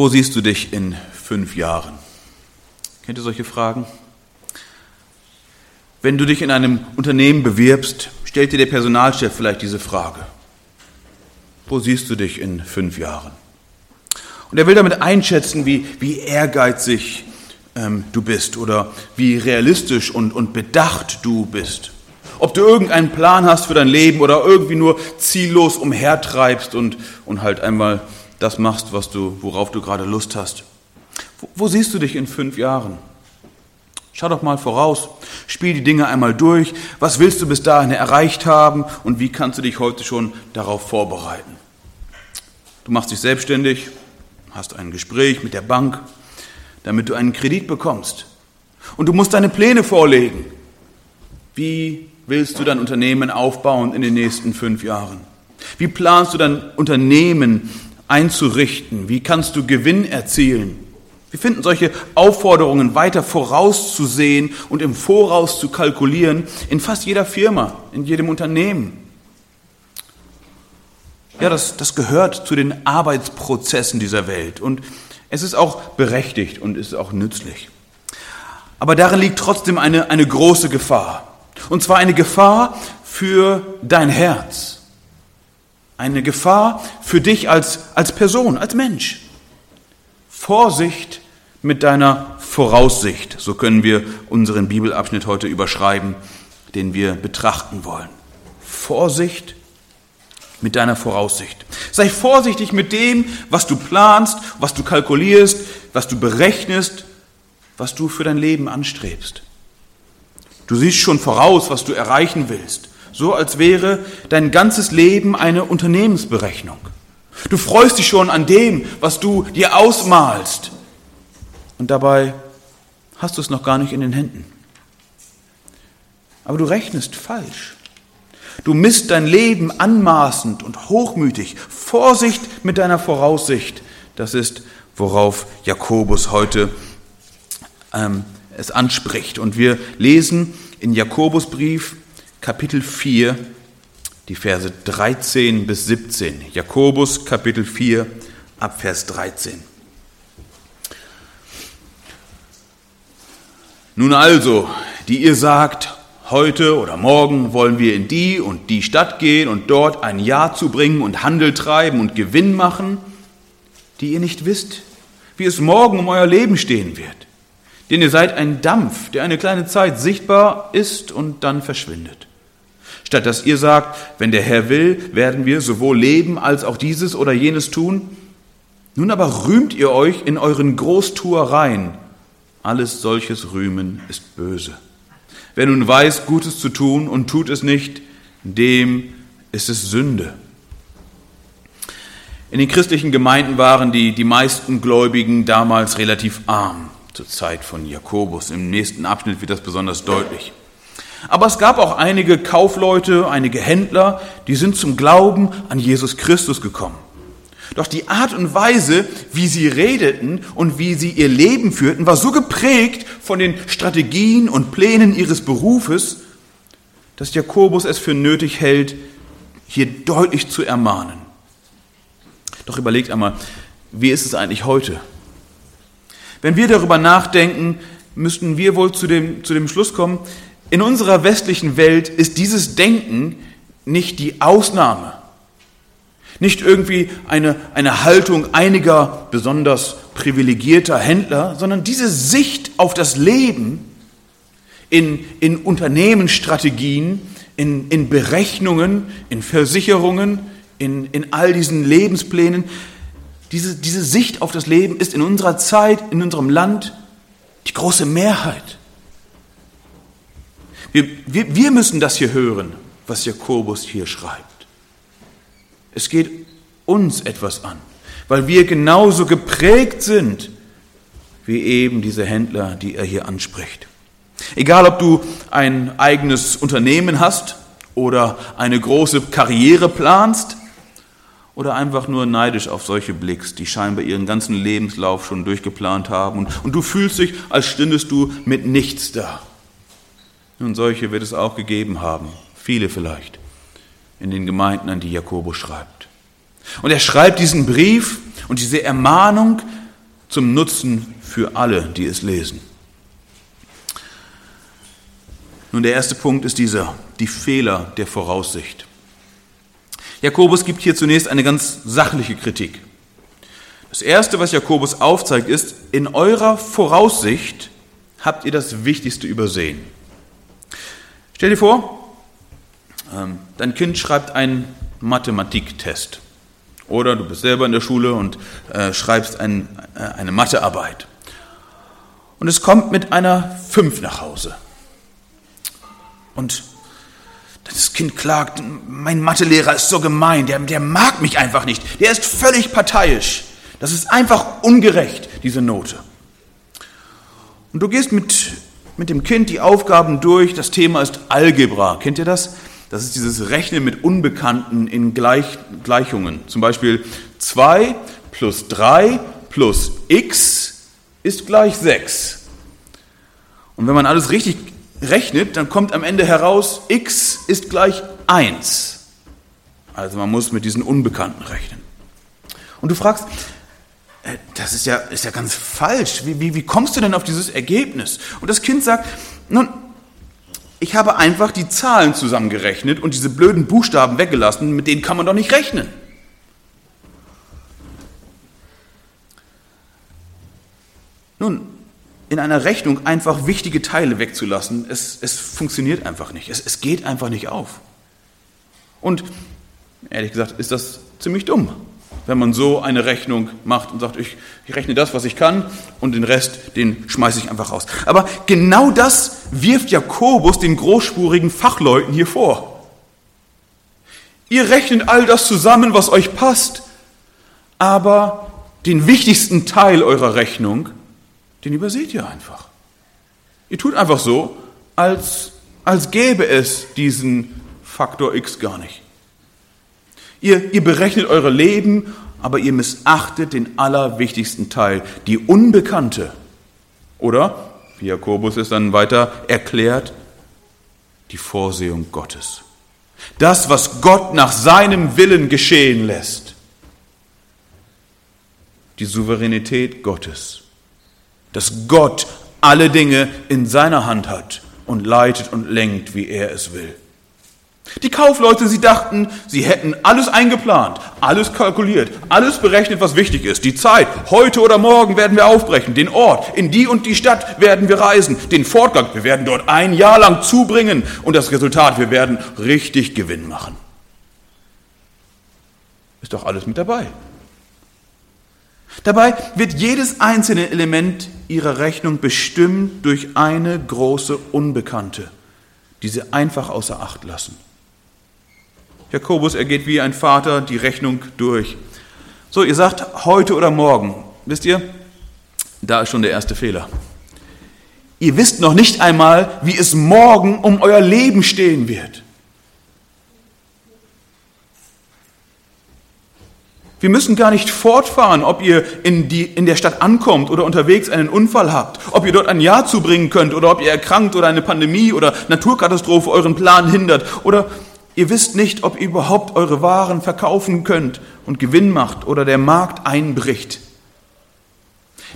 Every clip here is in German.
Wo siehst du dich in fünf Jahren? Kennt ihr solche Fragen? Wenn du dich in einem Unternehmen bewirbst, stellt dir der Personalchef vielleicht diese Frage. Wo siehst du dich in fünf Jahren? Und er will damit einschätzen, wie, wie ehrgeizig ähm, du bist oder wie realistisch und, und bedacht du bist. Ob du irgendeinen Plan hast für dein Leben oder irgendwie nur ziellos umhertreibst und, und halt einmal das machst, was du, worauf du gerade Lust hast. Wo, wo siehst du dich in fünf Jahren? Schau doch mal voraus, spiel die Dinge einmal durch. Was willst du bis dahin erreicht haben und wie kannst du dich heute schon darauf vorbereiten? Du machst dich selbstständig, hast ein Gespräch mit der Bank, damit du einen Kredit bekommst. Und du musst deine Pläne vorlegen. Wie willst du dein Unternehmen aufbauen in den nächsten fünf Jahren? Wie planst du dein Unternehmen einzurichten? Wie kannst du Gewinn erzielen? Wir finden solche Aufforderungen, weiter vorauszusehen und im Voraus zu kalkulieren, in fast jeder Firma, in jedem Unternehmen. Ja, das, das gehört zu den Arbeitsprozessen dieser Welt und es ist auch berechtigt und ist auch nützlich. Aber darin liegt trotzdem eine, eine große Gefahr. Und zwar eine Gefahr für dein Herz. Eine Gefahr für dich als, als Person, als Mensch. Vorsicht mit deiner Voraussicht, so können wir unseren Bibelabschnitt heute überschreiben, den wir betrachten wollen. Vorsicht mit deiner Voraussicht. Sei vorsichtig mit dem, was du planst, was du kalkulierst, was du berechnest, was du für dein Leben anstrebst. Du siehst schon voraus, was du erreichen willst, so als wäre dein ganzes Leben eine Unternehmensberechnung. Du freust dich schon an dem, was du dir ausmalst. Und dabei hast du es noch gar nicht in den Händen. Aber du rechnest falsch. Du misst dein Leben anmaßend und hochmütig. Vorsicht mit deiner Voraussicht. Das ist, worauf Jakobus heute ähm, es anspricht. Und wir lesen in Jakobusbrief Kapitel 4 die Verse 13 bis 17. Jakobus Kapitel 4 ab Vers 13. Nun also, die ihr sagt, heute oder morgen wollen wir in die und die Stadt gehen und dort ein Jahr zubringen und Handel treiben und Gewinn machen, die ihr nicht wisst, wie es morgen um euer Leben stehen wird. Denn ihr seid ein Dampf, der eine kleine Zeit sichtbar ist und dann verschwindet. Statt dass ihr sagt, wenn der Herr will, werden wir sowohl leben als auch dieses oder jenes tun. Nun aber rühmt ihr euch in euren Großtuereien. Alles solches Rühmen ist böse. Wer nun weiß, Gutes zu tun und tut es nicht, dem ist es Sünde. In den christlichen Gemeinden waren die, die meisten Gläubigen damals relativ arm, zur Zeit von Jakobus. Im nächsten Abschnitt wird das besonders deutlich. Aber es gab auch einige Kaufleute, einige Händler, die sind zum Glauben an Jesus Christus gekommen. Doch die Art und Weise, wie sie redeten und wie sie ihr Leben führten, war so geprägt von den Strategien und Plänen ihres Berufes, dass Jakobus es für nötig hält, hier deutlich zu ermahnen. Doch überlegt einmal, wie ist es eigentlich heute? Wenn wir darüber nachdenken, müssten wir wohl zu dem, zu dem Schluss kommen, in unserer westlichen Welt ist dieses Denken nicht die Ausnahme, nicht irgendwie eine, eine Haltung einiger besonders privilegierter Händler, sondern diese Sicht auf das Leben in, in Unternehmensstrategien, in, in Berechnungen, in Versicherungen, in, in all diesen Lebensplänen. Diese, diese Sicht auf das Leben ist in unserer Zeit, in unserem Land die große Mehrheit. Wir, wir, wir müssen das hier hören, was Jakobus hier schreibt. Es geht uns etwas an, weil wir genauso geprägt sind wie eben diese Händler, die er hier anspricht. Egal, ob du ein eigenes Unternehmen hast oder eine große Karriere planst oder einfach nur neidisch auf solche blickst, die scheinbar ihren ganzen Lebenslauf schon durchgeplant haben und, und du fühlst dich, als stündest du mit nichts da. Und solche wird es auch gegeben haben, viele vielleicht, in den Gemeinden, an die Jakobus schreibt. Und er schreibt diesen Brief und diese Ermahnung zum Nutzen für alle, die es lesen. Nun, der erste Punkt ist dieser, die Fehler der Voraussicht. Jakobus gibt hier zunächst eine ganz sachliche Kritik. Das Erste, was Jakobus aufzeigt, ist, in eurer Voraussicht habt ihr das Wichtigste übersehen. Stell dir vor, ähm, dein Kind schreibt einen Mathematiktest. Oder du bist selber in der Schule und äh, schreibst äh, eine Mathearbeit. Und es kommt mit einer 5 nach Hause. Und das Kind klagt, mein Mathelehrer ist so gemein, der, der mag mich einfach nicht, der ist völlig parteiisch. Das ist einfach ungerecht, diese Note. Und du gehst mit, mit dem Kind die Aufgaben durch. Das Thema ist Algebra. Kennt ihr das? Das ist dieses Rechnen mit Unbekannten in Gleich, Gleichungen. Zum Beispiel 2 plus 3 plus x ist gleich 6. Und wenn man alles richtig rechnet, dann kommt am Ende heraus, x ist gleich 1. Also man muss mit diesen Unbekannten rechnen. Und du fragst, das ist ja, ist ja ganz falsch. Wie, wie, wie kommst du denn auf dieses Ergebnis? Und das Kind sagt, nun, ich habe einfach die Zahlen zusammengerechnet und diese blöden Buchstaben weggelassen, mit denen kann man doch nicht rechnen. Nun, in einer Rechnung einfach wichtige Teile wegzulassen, es, es funktioniert einfach nicht. Es, es geht einfach nicht auf. Und ehrlich gesagt ist das ziemlich dumm wenn man so eine Rechnung macht und sagt, ich, ich rechne das, was ich kann und den Rest, den schmeiße ich einfach raus. Aber genau das wirft Jakobus den großspurigen Fachleuten hier vor. Ihr rechnet all das zusammen, was euch passt, aber den wichtigsten Teil eurer Rechnung, den überseht ihr einfach. Ihr tut einfach so, als, als gäbe es diesen Faktor X gar nicht. Ihr, ihr berechnet eure Leben, aber ihr missachtet den allerwichtigsten Teil, die Unbekannte. Oder, wie Jakobus es dann weiter erklärt, die Vorsehung Gottes. Das, was Gott nach seinem Willen geschehen lässt. Die Souveränität Gottes. Dass Gott alle Dinge in seiner Hand hat und leitet und lenkt, wie er es will. Die Kaufleute, sie dachten, sie hätten alles eingeplant, alles kalkuliert, alles berechnet, was wichtig ist. Die Zeit, heute oder morgen werden wir aufbrechen, den Ort, in die und die Stadt werden wir reisen, den Fortgang, wir werden dort ein Jahr lang zubringen und das Resultat, wir werden richtig Gewinn machen. Ist doch alles mit dabei. Dabei wird jedes einzelne Element ihrer Rechnung bestimmt durch eine große Unbekannte, die sie einfach außer Acht lassen. Jakobus, er geht wie ein Vater die Rechnung durch. So, ihr sagt heute oder morgen. Wisst ihr, da ist schon der erste Fehler. Ihr wisst noch nicht einmal, wie es morgen um euer Leben stehen wird. Wir müssen gar nicht fortfahren, ob ihr in, die, in der Stadt ankommt oder unterwegs einen Unfall habt, ob ihr dort ein Jahr zubringen könnt oder ob ihr erkrankt oder eine Pandemie oder Naturkatastrophe euren Plan hindert oder Ihr wisst nicht, ob ihr überhaupt eure Waren verkaufen könnt und Gewinn macht oder der Markt einbricht.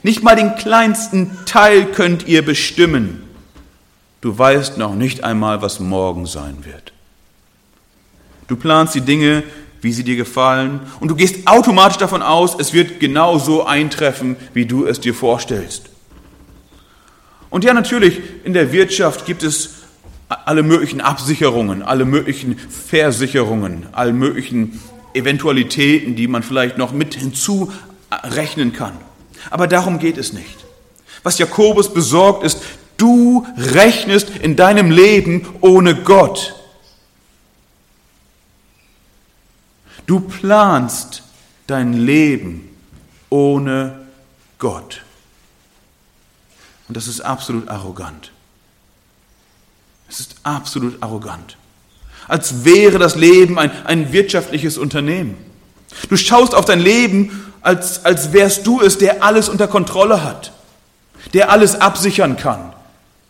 Nicht mal den kleinsten Teil könnt ihr bestimmen. Du weißt noch nicht einmal, was morgen sein wird. Du planst die Dinge, wie sie dir gefallen, und du gehst automatisch davon aus, es wird genau so eintreffen, wie du es dir vorstellst. Und ja, natürlich, in der Wirtschaft gibt es alle möglichen Absicherungen, alle möglichen Versicherungen, alle möglichen Eventualitäten, die man vielleicht noch mit hinzurechnen kann. Aber darum geht es nicht. Was Jakobus besorgt ist, du rechnest in deinem Leben ohne Gott. Du planst dein Leben ohne Gott. Und das ist absolut arrogant. Es ist absolut arrogant. Als wäre das Leben ein, ein wirtschaftliches Unternehmen. Du schaust auf dein Leben, als, als wärst du es, der alles unter Kontrolle hat, der alles absichern kann,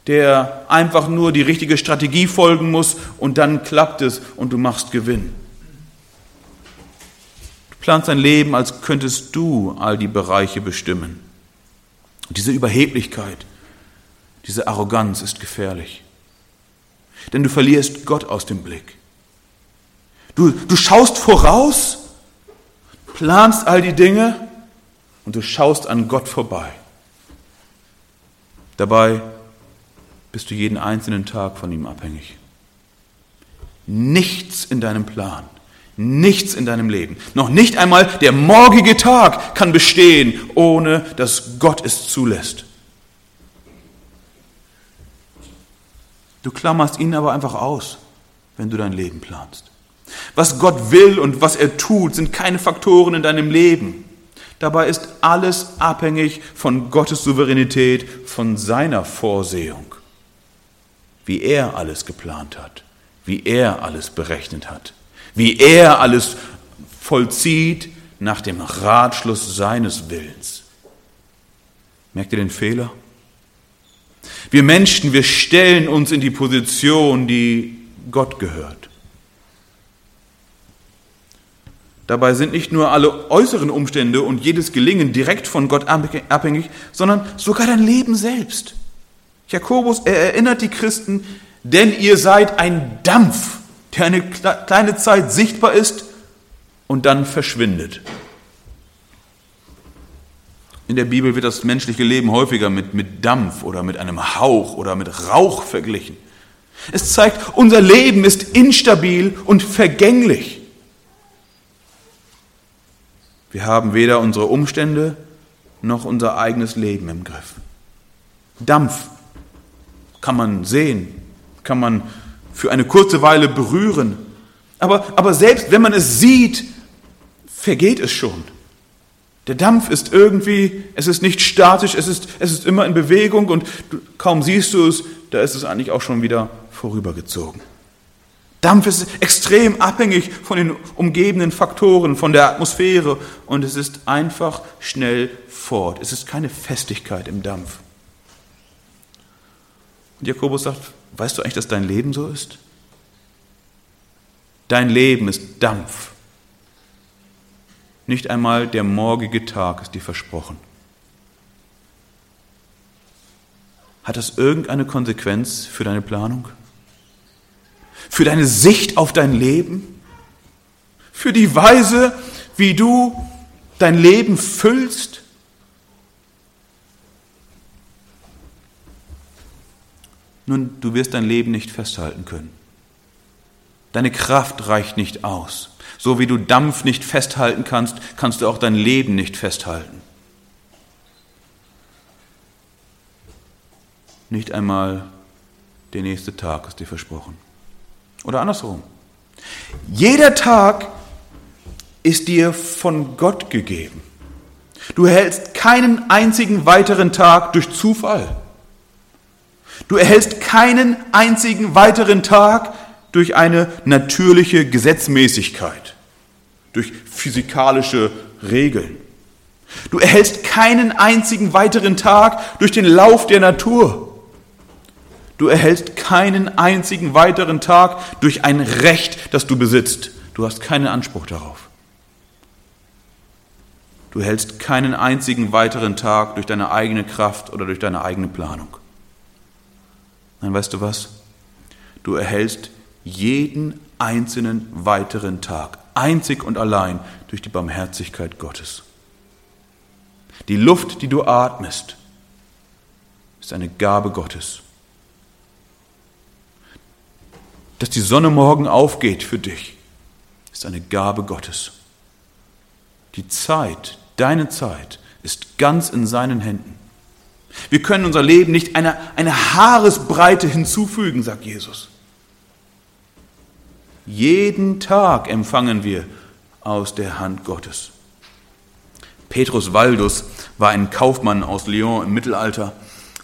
der einfach nur die richtige Strategie folgen muss und dann klappt es und du machst Gewinn. Du planst dein Leben, als könntest du all die Bereiche bestimmen. Diese Überheblichkeit, diese Arroganz ist gefährlich. Denn du verlierst Gott aus dem Blick. Du, du schaust voraus, planst all die Dinge und du schaust an Gott vorbei. Dabei bist du jeden einzelnen Tag von ihm abhängig. Nichts in deinem Plan, nichts in deinem Leben, noch nicht einmal der morgige Tag kann bestehen, ohne dass Gott es zulässt. Du klammerst ihn aber einfach aus, wenn du dein Leben planst. Was Gott will und was er tut, sind keine Faktoren in deinem Leben. Dabei ist alles abhängig von Gottes Souveränität, von seiner Vorsehung. Wie er alles geplant hat, wie er alles berechnet hat, wie er alles vollzieht nach dem Ratschluss seines Willens. Merkt ihr den Fehler? Wir Menschen, wir stellen uns in die Position, die Gott gehört. Dabei sind nicht nur alle äußeren Umstände und jedes Gelingen direkt von Gott abhängig, sondern sogar dein Leben selbst. Jakobus erinnert die Christen, denn ihr seid ein Dampf, der eine kleine Zeit sichtbar ist und dann verschwindet. In der Bibel wird das menschliche Leben häufiger mit, mit Dampf oder mit einem Hauch oder mit Rauch verglichen. Es zeigt, unser Leben ist instabil und vergänglich. Wir haben weder unsere Umstände noch unser eigenes Leben im Griff. Dampf kann man sehen, kann man für eine kurze Weile berühren, aber, aber selbst wenn man es sieht, vergeht es schon. Der Dampf ist irgendwie, es ist nicht statisch, es ist, es ist immer in Bewegung und du, kaum siehst du es, da ist es eigentlich auch schon wieder vorübergezogen. Dampf ist extrem abhängig von den umgebenden Faktoren, von der Atmosphäre und es ist einfach schnell fort. Es ist keine Festigkeit im Dampf. Und Jakobus sagt, weißt du eigentlich, dass dein Leben so ist? Dein Leben ist Dampf. Nicht einmal der morgige Tag ist dir versprochen. Hat das irgendeine Konsequenz für deine Planung? für deine Sicht auf dein Leben, für die Weise, wie du dein Leben füllst. Nun, du wirst dein Leben nicht festhalten können. Deine Kraft reicht nicht aus. So wie du Dampf nicht festhalten kannst, kannst du auch dein Leben nicht festhalten. Nicht einmal der nächste Tag ist dir versprochen. Oder andersrum. Jeder Tag ist dir von Gott gegeben. Du erhältst keinen einzigen weiteren Tag durch Zufall. Du erhältst keinen einzigen weiteren Tag durch eine natürliche Gesetzmäßigkeit, durch physikalische Regeln. Du erhältst keinen einzigen weiteren Tag durch den Lauf der Natur. Du erhältst keinen einzigen weiteren Tag durch ein Recht, das du besitzt. Du hast keinen Anspruch darauf. Du erhältst keinen einzigen weiteren Tag durch deine eigene Kraft oder durch deine eigene Planung. Nein, weißt du was? Du erhältst jeden einzelnen weiteren Tag, einzig und allein durch die Barmherzigkeit Gottes. Die Luft, die du atmest, ist eine Gabe Gottes. dass die Sonne morgen aufgeht für dich, ist eine Gabe Gottes. Die Zeit, deine Zeit, ist ganz in seinen Händen. Wir können unser Leben nicht eine, eine Haaresbreite hinzufügen, sagt Jesus. Jeden Tag empfangen wir aus der Hand Gottes. Petrus Waldus war ein Kaufmann aus Lyon im Mittelalter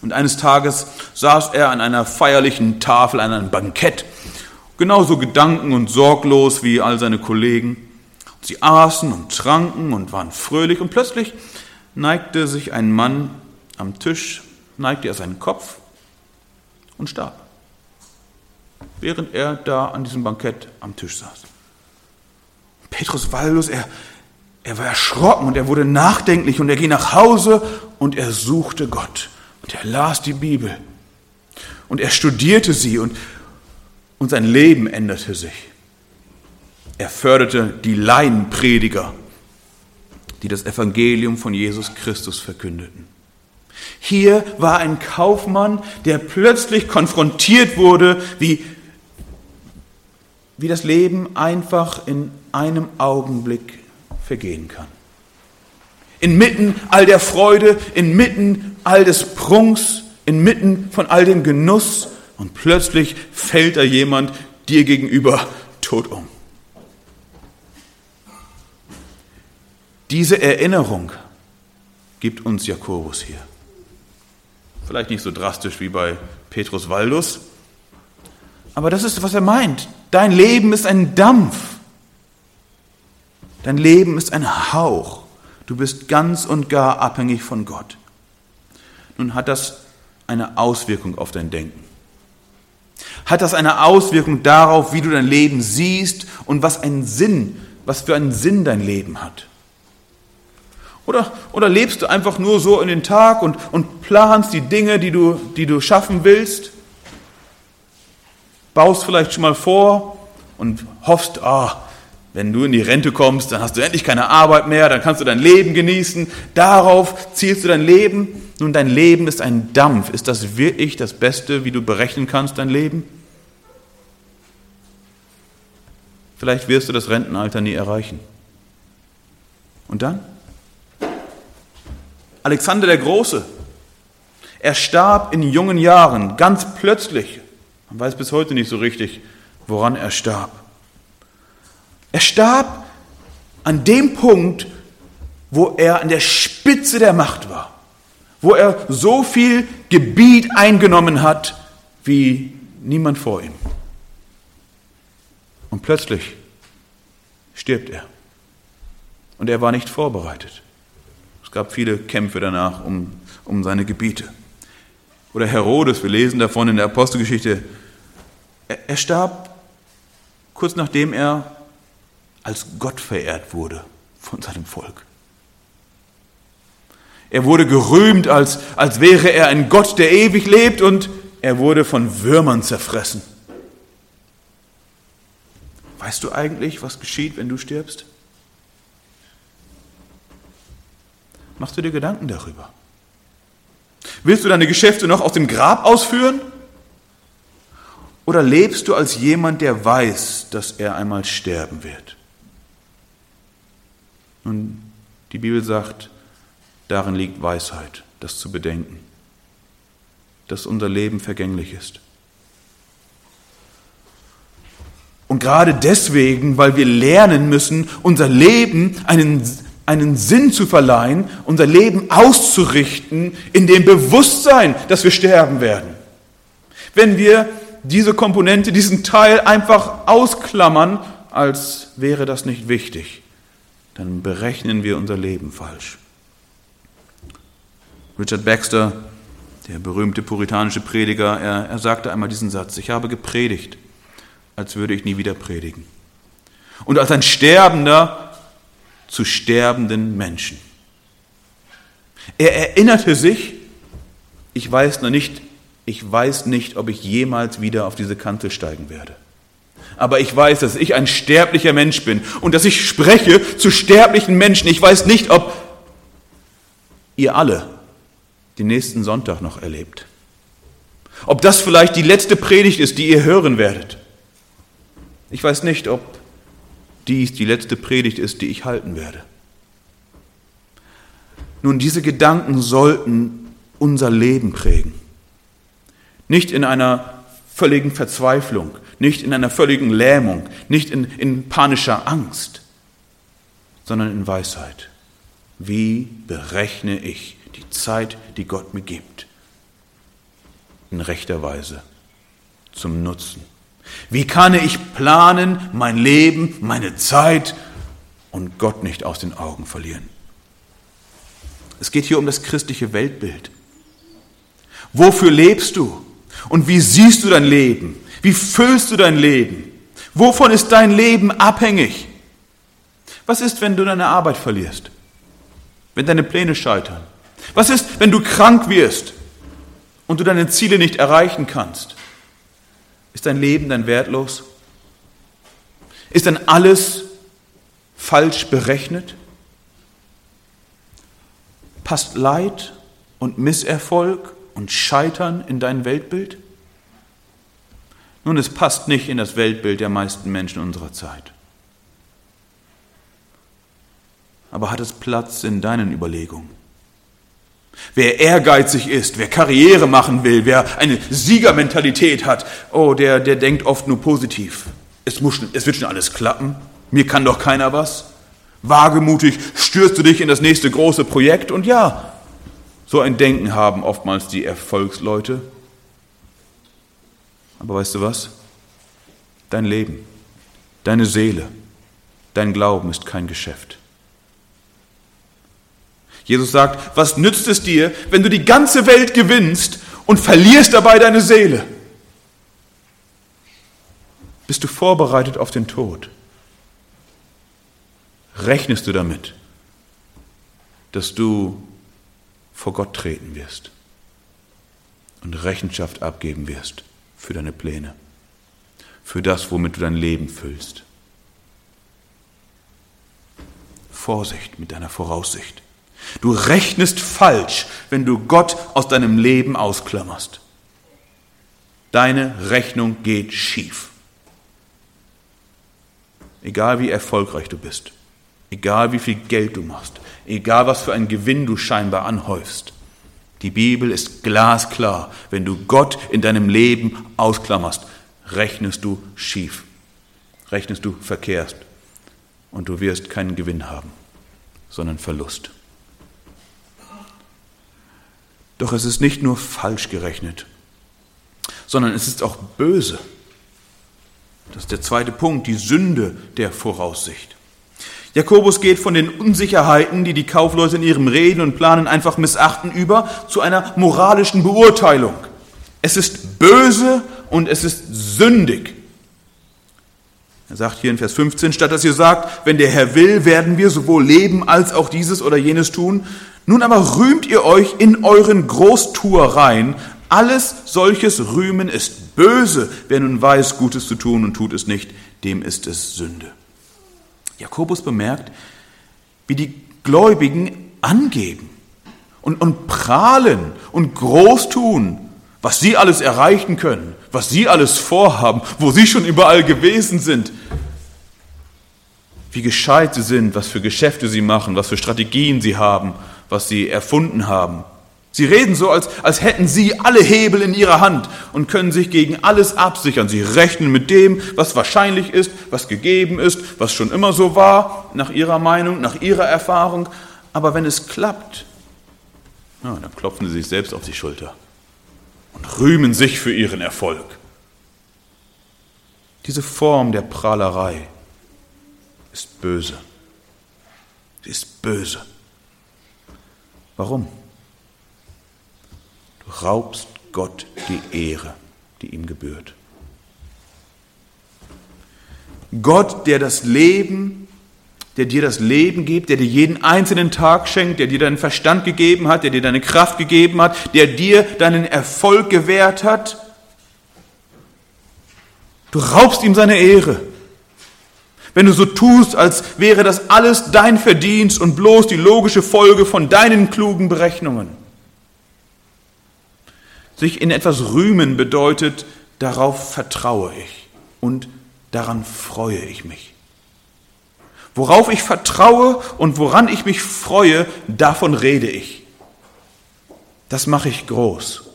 und eines Tages saß er an einer feierlichen Tafel, an einem Bankett genauso gedanken- und sorglos wie all seine Kollegen. Sie aßen und tranken und waren fröhlich und plötzlich neigte sich ein Mann am Tisch, neigte er seinen Kopf und starb, während er da an diesem Bankett am Tisch saß. Petrus Waldus, er, er war erschrocken und er wurde nachdenklich und er ging nach Hause und er suchte Gott. Und er las die Bibel. Und er studierte sie und, und sein Leben änderte sich. Er förderte die Laienprediger, die das Evangelium von Jesus Christus verkündeten. Hier war ein Kaufmann, der plötzlich konfrontiert wurde, wie, wie das Leben einfach in einem Augenblick vergehen kann. Inmitten all der Freude, inmitten all des Prunks, inmitten von all dem Genuss und plötzlich fällt da jemand dir gegenüber tot um. Diese Erinnerung gibt uns Jakobus hier. Vielleicht nicht so drastisch wie bei Petrus Waldus, aber das ist, was er meint. Dein Leben ist ein Dampf. Dein Leben ist ein Hauch. Du bist ganz und gar abhängig von Gott. Nun hat das eine Auswirkung auf dein Denken. Hat das eine Auswirkung darauf, wie du dein Leben siehst und was einen Sinn, was für einen Sinn dein Leben hat? Oder, oder lebst du einfach nur so in den Tag und, und planst die Dinge, die du, die du schaffen willst? Baust vielleicht schon mal vor und hoffst, ah, wenn du in die Rente kommst, dann hast du endlich keine Arbeit mehr, dann kannst du dein Leben genießen. Darauf zielst du dein Leben. Nun, dein Leben ist ein Dampf. Ist das wirklich das Beste, wie du berechnen kannst, dein Leben? Vielleicht wirst du das Rentenalter nie erreichen. Und dann? Alexander der Große. Er starb in jungen Jahren, ganz plötzlich. Man weiß bis heute nicht so richtig, woran er starb. Er starb an dem Punkt, wo er an der Spitze der Macht war, wo er so viel Gebiet eingenommen hat wie niemand vor ihm. Und plötzlich stirbt er. Und er war nicht vorbereitet. Es gab viele Kämpfe danach um, um seine Gebiete. Oder Herodes, wir lesen davon in der Apostelgeschichte, er, starb kurz nachdem er als Gott verehrt wurde von seinem Volk. Er wurde gerühmt, als, als wäre er ein Gott, der ewig lebt, und er wurde von Würmern zerfressen. Weißt du eigentlich, was geschieht, wenn du stirbst? Machst du dir Gedanken darüber? Willst du deine Geschäfte noch aus dem Grab ausführen? Oder lebst du als jemand, der weiß, dass er einmal sterben wird? Nun, die Bibel sagt, darin liegt Weisheit, das zu bedenken, dass unser Leben vergänglich ist. Und gerade deswegen, weil wir lernen müssen, unser Leben einen einen Sinn zu verleihen, unser Leben auszurichten in dem Bewusstsein, dass wir sterben werden. Wenn wir diese Komponente, diesen Teil einfach ausklammern, als wäre das nicht wichtig, dann berechnen wir unser Leben falsch. Richard Baxter, der berühmte puritanische Prediger, er, er sagte einmal diesen Satz, ich habe gepredigt, als würde ich nie wieder predigen. Und als ein Sterbender zu sterbenden Menschen. Er erinnerte sich, ich weiß noch nicht, ich weiß nicht, ob ich jemals wieder auf diese Kante steigen werde. Aber ich weiß, dass ich ein sterblicher Mensch bin und dass ich spreche zu sterblichen Menschen. Ich weiß nicht, ob ihr alle den nächsten Sonntag noch erlebt. Ob das vielleicht die letzte Predigt ist, die ihr hören werdet. Ich weiß nicht, ob dies die letzte Predigt ist, die ich halten werde. Nun, diese Gedanken sollten unser Leben prägen. Nicht in einer völligen Verzweiflung, nicht in einer völligen Lähmung, nicht in, in panischer Angst, sondern in Weisheit. Wie berechne ich die Zeit, die Gott mir gibt? In rechter Weise, zum Nutzen wie kann ich planen, mein Leben, meine Zeit und Gott nicht aus den Augen verlieren? Es geht hier um das christliche Weltbild. Wofür lebst du? Und wie siehst du dein Leben? Wie füllst du dein Leben? Wovon ist dein Leben abhängig? Was ist, wenn du deine Arbeit verlierst? Wenn deine Pläne scheitern? Was ist, wenn du krank wirst und du deine Ziele nicht erreichen kannst? Ist dein Leben dann wertlos? Ist dann alles falsch berechnet? Passt Leid und Misserfolg und Scheitern in dein Weltbild? Nun, es passt nicht in das Weltbild der meisten Menschen unserer Zeit. Aber hat es Platz in deinen Überlegungen? Wer ehrgeizig ist, wer Karriere machen will, wer eine Siegermentalität hat, oh, der, der denkt oft nur positiv. Es, muss, es wird schon alles klappen. Mir kann doch keiner was. Wagemutig stürzt du dich in das nächste große Projekt und ja, so ein Denken haben oftmals die Erfolgsleute. Aber weißt du was? Dein Leben, deine Seele, dein Glauben ist kein Geschäft. Jesus sagt, was nützt es dir, wenn du die ganze Welt gewinnst und verlierst dabei deine Seele? Bist du vorbereitet auf den Tod? Rechnest du damit, dass du vor Gott treten wirst und Rechenschaft abgeben wirst für deine Pläne, für das, womit du dein Leben füllst? Vorsicht mit deiner Voraussicht. Du rechnest falsch, wenn du Gott aus deinem Leben ausklammerst. Deine Rechnung geht schief. Egal wie erfolgreich du bist, egal wie viel Geld du machst, egal was für einen Gewinn du scheinbar anhäufst. Die Bibel ist glasklar. Wenn du Gott in deinem Leben ausklammerst, rechnest du schief, rechnest du verkehrst und du wirst keinen Gewinn haben, sondern Verlust. Doch es ist nicht nur falsch gerechnet, sondern es ist auch böse. Das ist der zweite Punkt, die Sünde der Voraussicht. Jakobus geht von den Unsicherheiten, die die Kaufleute in ihrem Reden und Planen einfach missachten, über zu einer moralischen Beurteilung. Es ist böse und es ist sündig. Er sagt hier in Vers 15, statt dass ihr sagt, wenn der Herr will, werden wir sowohl leben als auch dieses oder jenes tun, nun aber rühmt ihr euch in euren Großtuereien. Alles solches Rühmen ist böse. Wer nun weiß, Gutes zu tun und tut es nicht, dem ist es Sünde. Jakobus bemerkt, wie die Gläubigen angeben und, und prahlen und groß tun, was sie alles erreichen können, was sie alles vorhaben, wo sie schon überall gewesen sind, wie gescheit sie sind, was für Geschäfte sie machen, was für Strategien sie haben, was sie erfunden haben. Sie reden so, als, als hätten sie alle Hebel in ihrer Hand und können sich gegen alles absichern. Sie rechnen mit dem, was wahrscheinlich ist, was gegeben ist, was schon immer so war, nach ihrer Meinung, nach ihrer Erfahrung. Aber wenn es klappt, ja, dann klopfen sie sich selbst auf die Schulter und rühmen sich für ihren Erfolg. Diese Form der Prahlerei ist böse. Sie ist böse. Warum? Raubst Gott die Ehre, die ihm gebührt. Gott, der das Leben, der dir das Leben gibt, der dir jeden einzelnen Tag schenkt, der dir deinen Verstand gegeben hat, der dir deine Kraft gegeben hat, der dir deinen Erfolg gewährt hat. Du raubst ihm seine Ehre. Wenn du so tust, als wäre das alles dein Verdienst und bloß die logische Folge von deinen klugen Berechnungen. Sich in etwas rühmen bedeutet, darauf vertraue ich und daran freue ich mich. Worauf ich vertraue und woran ich mich freue, davon rede ich. Das mache ich groß.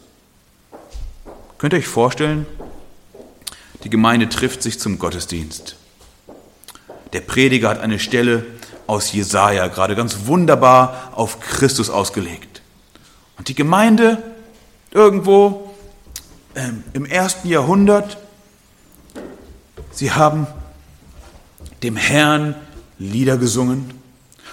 Könnt ihr euch vorstellen, die Gemeinde trifft sich zum Gottesdienst. Der Prediger hat eine Stelle aus Jesaja gerade ganz wunderbar auf Christus ausgelegt. Und die Gemeinde irgendwo ähm, im ersten Jahrhundert, sie haben dem Herrn Lieder gesungen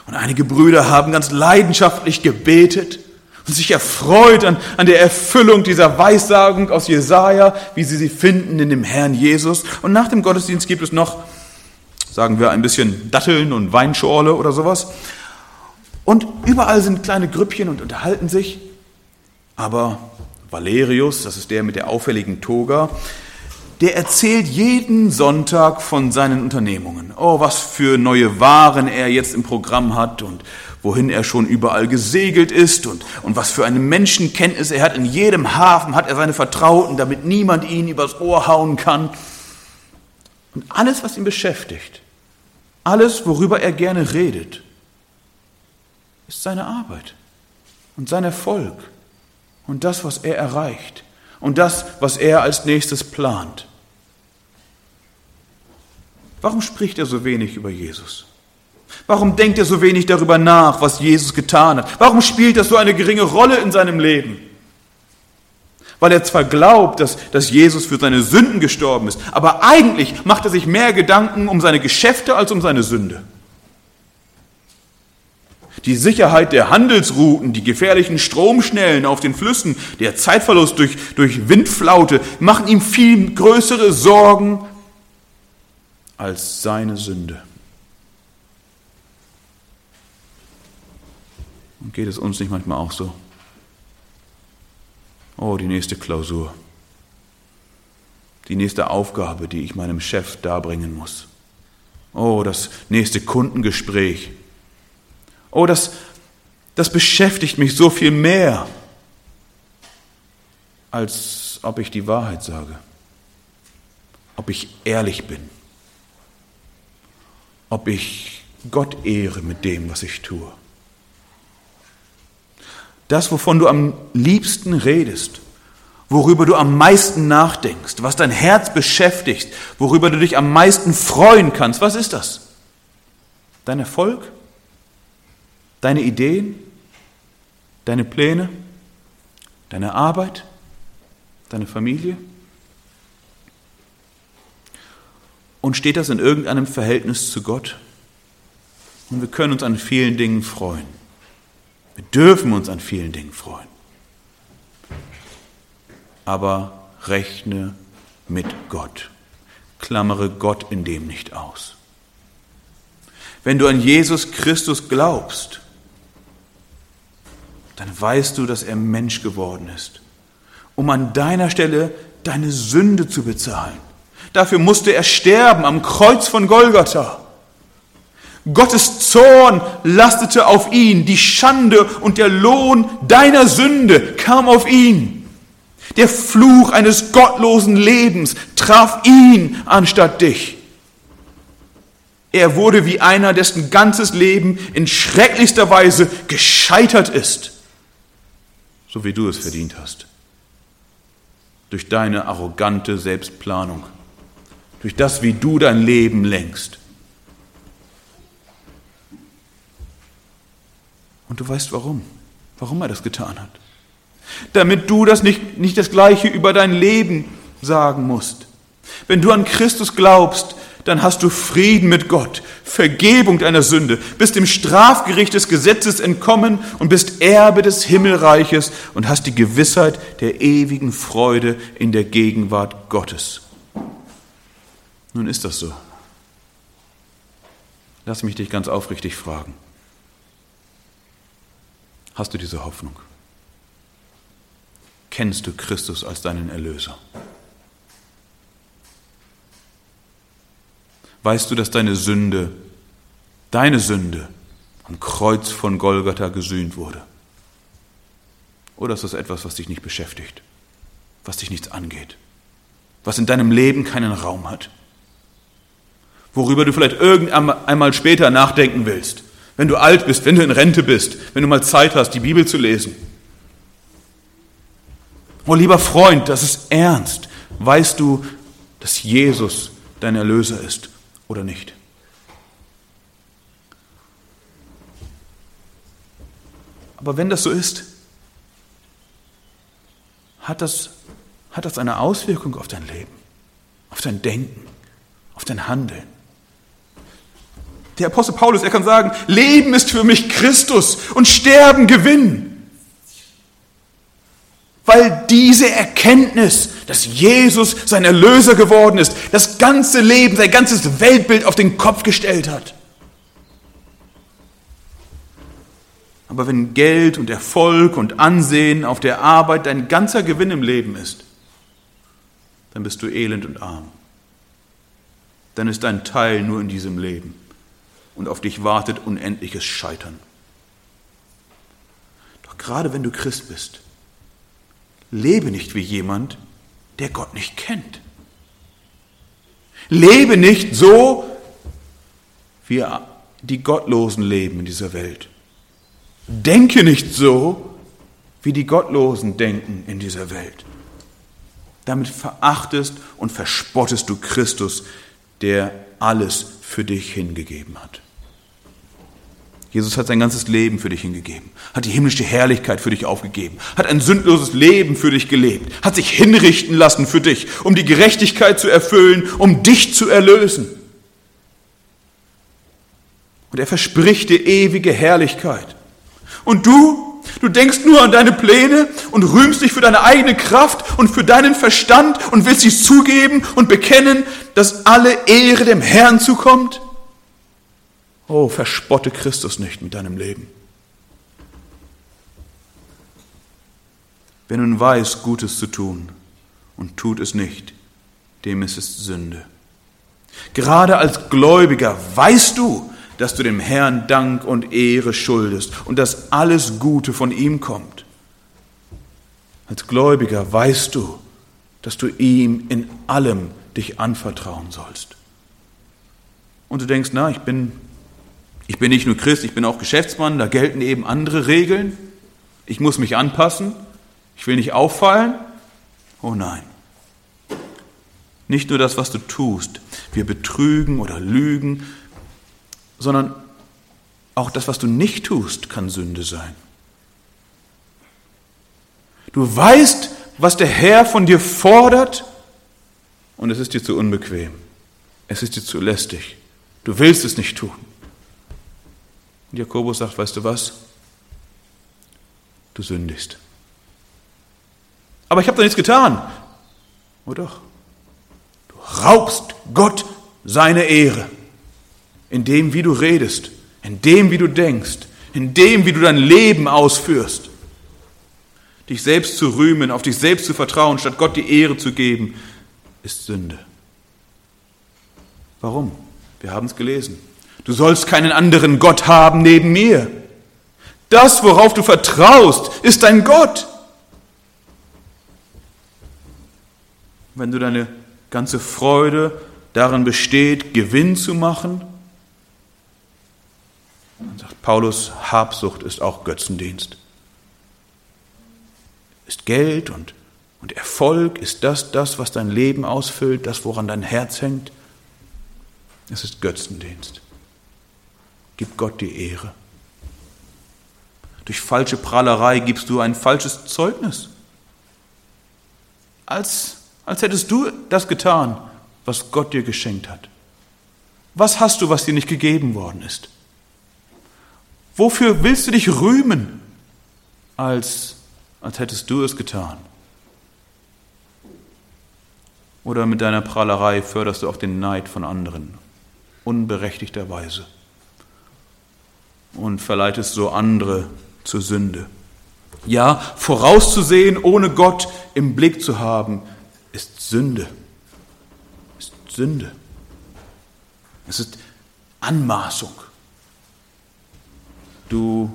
und einige Brüder haben ganz leidenschaftlich gebetet und sich erfreut an, an der Erfüllung dieser Weissagung aus Jesaja, wie sie sie finden in dem Herrn Jesus. Und nach dem Gottesdienst gibt es noch sagen wir ein bisschen Datteln und Weinschorle oder sowas. Und überall sind kleine Grüppchen und unterhalten sich. Aber Valerius, das ist der mit der auffälligen Toga, der erzählt jeden Sonntag von seinen Unternehmungen. Oh, was für neue Waren er jetzt im Programm hat und wohin er schon überall gesegelt ist und, und was für eine Menschenkenntnis er hat. In jedem Hafen hat er seine Vertrauten, damit niemand ihn übers Ohr hauen kann. Und alles, was ihn beschäftigt, alles, worüber er gerne redet, ist seine Arbeit und sein Erfolg und das, was er erreicht und das, was er als nächstes plant. Warum spricht er so wenig über Jesus? Warum denkt er so wenig darüber nach, was Jesus getan hat? Warum spielt das so eine geringe Rolle in seinem Leben? Weil er zwar glaubt, dass, dass Jesus für seine Sünden gestorben ist, aber eigentlich macht er sich mehr Gedanken um seine Geschäfte als um seine Sünde. Die Sicherheit der Handelsrouten, die gefährlichen Stromschnellen auf den Flüssen, der Zeitverlust durch, durch Windflaute machen ihm viel größere Sorgen als seine Sünde. Und geht es uns nicht manchmal auch so? Oh, die nächste Klausur. Die nächste Aufgabe, die ich meinem Chef darbringen muss. Oh, das nächste Kundengespräch. Oh, das, das beschäftigt mich so viel mehr, als ob ich die Wahrheit sage, ob ich ehrlich bin, ob ich Gott ehre mit dem, was ich tue das, wovon du am liebsten redest, worüber du am meisten nachdenkst, was dein Herz beschäftigt, worüber du dich am meisten freuen kannst, was ist das? Dein Erfolg? Deine Ideen? Deine Pläne? Deine Arbeit? Deine Familie? Und steht das in irgendeinem Verhältnis zu Gott? Und wir können uns an vielen Dingen freuen. Wir dürfen uns an vielen Dingen freuen. Aber rechne mit Gott. Klammere Gott in dem nicht aus. Wenn du an Jesus Christus glaubst, dann weißt du, dass er Mensch geworden ist, um an deiner Stelle deine Sünde zu bezahlen. Dafür musste er sterben am Kreuz von Golgatha. Gottes Zorn lastete auf ihn, die Schande und der Lohn deiner Sünde kam auf ihn. Der Fluch eines gottlosen Lebens traf ihn anstatt dich. Er wurde wie einer, dessen ganzes Leben in schrecklichster Weise gescheitert ist, so wie du es verdient hast. Durch deine arrogante Selbstplanung, durch das, wie du dein Leben lenkst. Und du weißt warum, warum er das getan hat. Damit du das nicht, nicht das Gleiche über dein Leben sagen musst. Wenn du an Christus glaubst, dann hast du Frieden mit Gott, Vergebung deiner Sünde, bist dem Strafgericht des Gesetzes entkommen und bist Erbe des Himmelreiches und hast die Gewissheit der ewigen Freude in der Gegenwart Gottes. Nun ist das so. Lass mich dich ganz aufrichtig fragen. Hast du diese Hoffnung? Kennst du Christus als deinen Erlöser? Weißt du, dass deine Sünde, deine Sünde am Kreuz von Golgatha gesühnt wurde? Oder ist das etwas, was dich nicht beschäftigt, was dich nichts angeht, was in deinem Leben keinen Raum hat, worüber du vielleicht irgendeinmal später nachdenken willst? wenn du alt bist, wenn du in Rente bist, wenn du mal Zeit hast, die Bibel zu lesen. Oh lieber Freund, das ist ernst. Weißt du, dass Jesus dein Erlöser ist oder nicht? Aber wenn das so ist, hat das, hat das eine Auswirkung auf dein Leben, auf dein Denken, auf dein Handeln. Der Apostel Paulus, er kann sagen, Leben ist für mich Christus und Sterben Gewinn. Weil diese Erkenntnis, dass Jesus sein Erlöser geworden ist, das ganze Leben, sein ganzes Weltbild auf den Kopf gestellt hat. Aber wenn Geld und Erfolg und Ansehen auf der Arbeit dein ganzer Gewinn im Leben ist, dann bist du elend und arm. Dann ist dein Teil nur in diesem Leben und auf dich wartet unendliches Scheitern. Doch gerade wenn du Christ bist, lebe nicht wie jemand, der Gott nicht kennt. Lebe nicht so, wie die Gottlosen leben in dieser Welt. Denke nicht so, wie die Gottlosen denken in dieser Welt. Damit verachtest und verspottest du Christus, der alles für dich hingegeben hat. Jesus hat sein ganzes Leben für dich hingegeben, hat die himmlische Herrlichkeit für dich aufgegeben, hat ein sündloses Leben für dich gelebt, hat sich hinrichten lassen für dich, um die Gerechtigkeit zu erfüllen, um dich zu erlösen. Und er verspricht dir ewige Herrlichkeit. Und du, du denkst nur an deine Pläne und rühmst dich für deine eigene Kraft und für deinen Verstand und willst dich zugeben und bekennen, dass alle Ehre dem Herrn zukommt? Oh, verspotte Christus nicht mit deinem Leben. Wer nun weiß, Gutes zu tun und tut es nicht, dem ist es Sünde. Gerade als Gläubiger weißt du, dass du dem Herrn Dank und Ehre schuldest und dass alles Gute von ihm kommt. Als Gläubiger weißt du, dass du ihm in allem dich anvertrauen sollst. Und du denkst, na, ich bin, ich bin nicht nur Christ, ich bin auch Geschäftsmann, da gelten eben andere Regeln. Ich muss mich anpassen, ich will nicht auffallen. Oh nein. Nicht nur das, was du tust. Wir betrügen oder lügen, sondern auch das, was du nicht tust, kann Sünde sein. Du weißt, was der Herr von dir fordert und es ist dir zu unbequem. Es ist dir zu lästig. Du willst es nicht tun. Und Jakobus sagt, weißt du was? Du sündigst. Aber ich habe da nichts getan. Oh doch. Du raubst Gott seine Ehre in dem, wie du redest, in dem, wie du denkst, in dem, wie du dein Leben ausführst. Dich selbst zu rühmen, auf dich selbst zu vertrauen, statt Gott die Ehre zu geben, ist Sünde. Warum? Wir haben es gelesen. Du sollst keinen anderen Gott haben neben mir. Das, worauf du vertraust, ist dein Gott. Wenn du deine ganze Freude darin besteht, Gewinn zu machen, dann sagt Paulus, Habsucht ist auch Götzendienst. Ist Geld und, und Erfolg, ist das das, was dein Leben ausfüllt, das, woran dein Herz hängt? Es ist Götzendienst. Gib Gott die Ehre. Durch falsche Prahlerei gibst du ein falsches Zeugnis. Als, als hättest du das getan, was Gott dir geschenkt hat. Was hast du, was dir nicht gegeben worden ist? Wofür willst du dich rühmen, als, als hättest du es getan? Oder mit deiner Prahlerei förderst du auch den Neid von anderen, unberechtigterweise, und verleitest so andere zur Sünde. Ja, vorauszusehen, ohne Gott im Blick zu haben, ist Sünde. Ist Sünde. Es ist Anmaßung. Du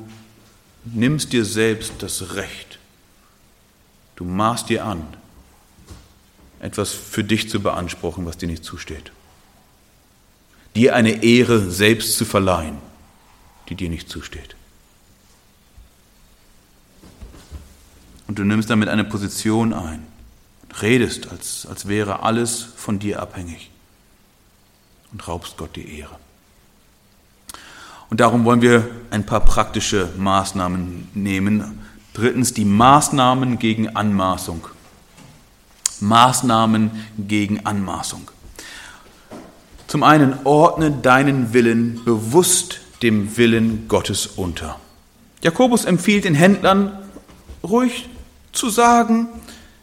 nimmst dir selbst das Recht. Du maßt dir an, etwas für dich zu beanspruchen, was dir nicht zusteht. Dir eine Ehre selbst zu verleihen, die dir nicht zusteht. Und du nimmst damit eine Position ein, redest, als, als wäre alles von dir abhängig und raubst Gott die Ehre. Und darum wollen wir ein paar praktische Maßnahmen nehmen. Drittens die Maßnahmen gegen Anmaßung. Maßnahmen gegen Anmaßung. Zum einen ordne deinen Willen bewusst dem Willen Gottes unter. Jakobus empfiehlt den Händlern ruhig zu sagen,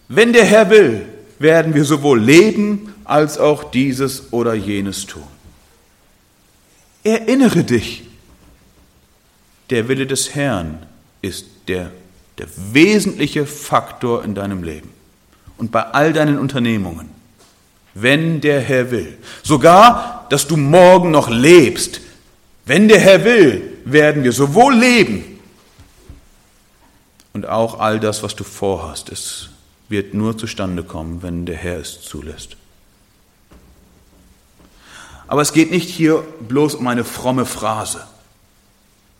wenn der Herr will, werden wir sowohl leben als auch dieses oder jenes tun. Erinnere dich, der Wille des Herrn ist der, der wesentliche Faktor in deinem Leben und bei all deinen Unternehmungen. Wenn der Herr will. Sogar, dass du morgen noch lebst. Wenn der Herr will, werden wir sowohl leben und auch all das, was du vorhast. Es wird nur zustande kommen, wenn der Herr es zulässt. Aber es geht nicht hier bloß um eine fromme Phrase.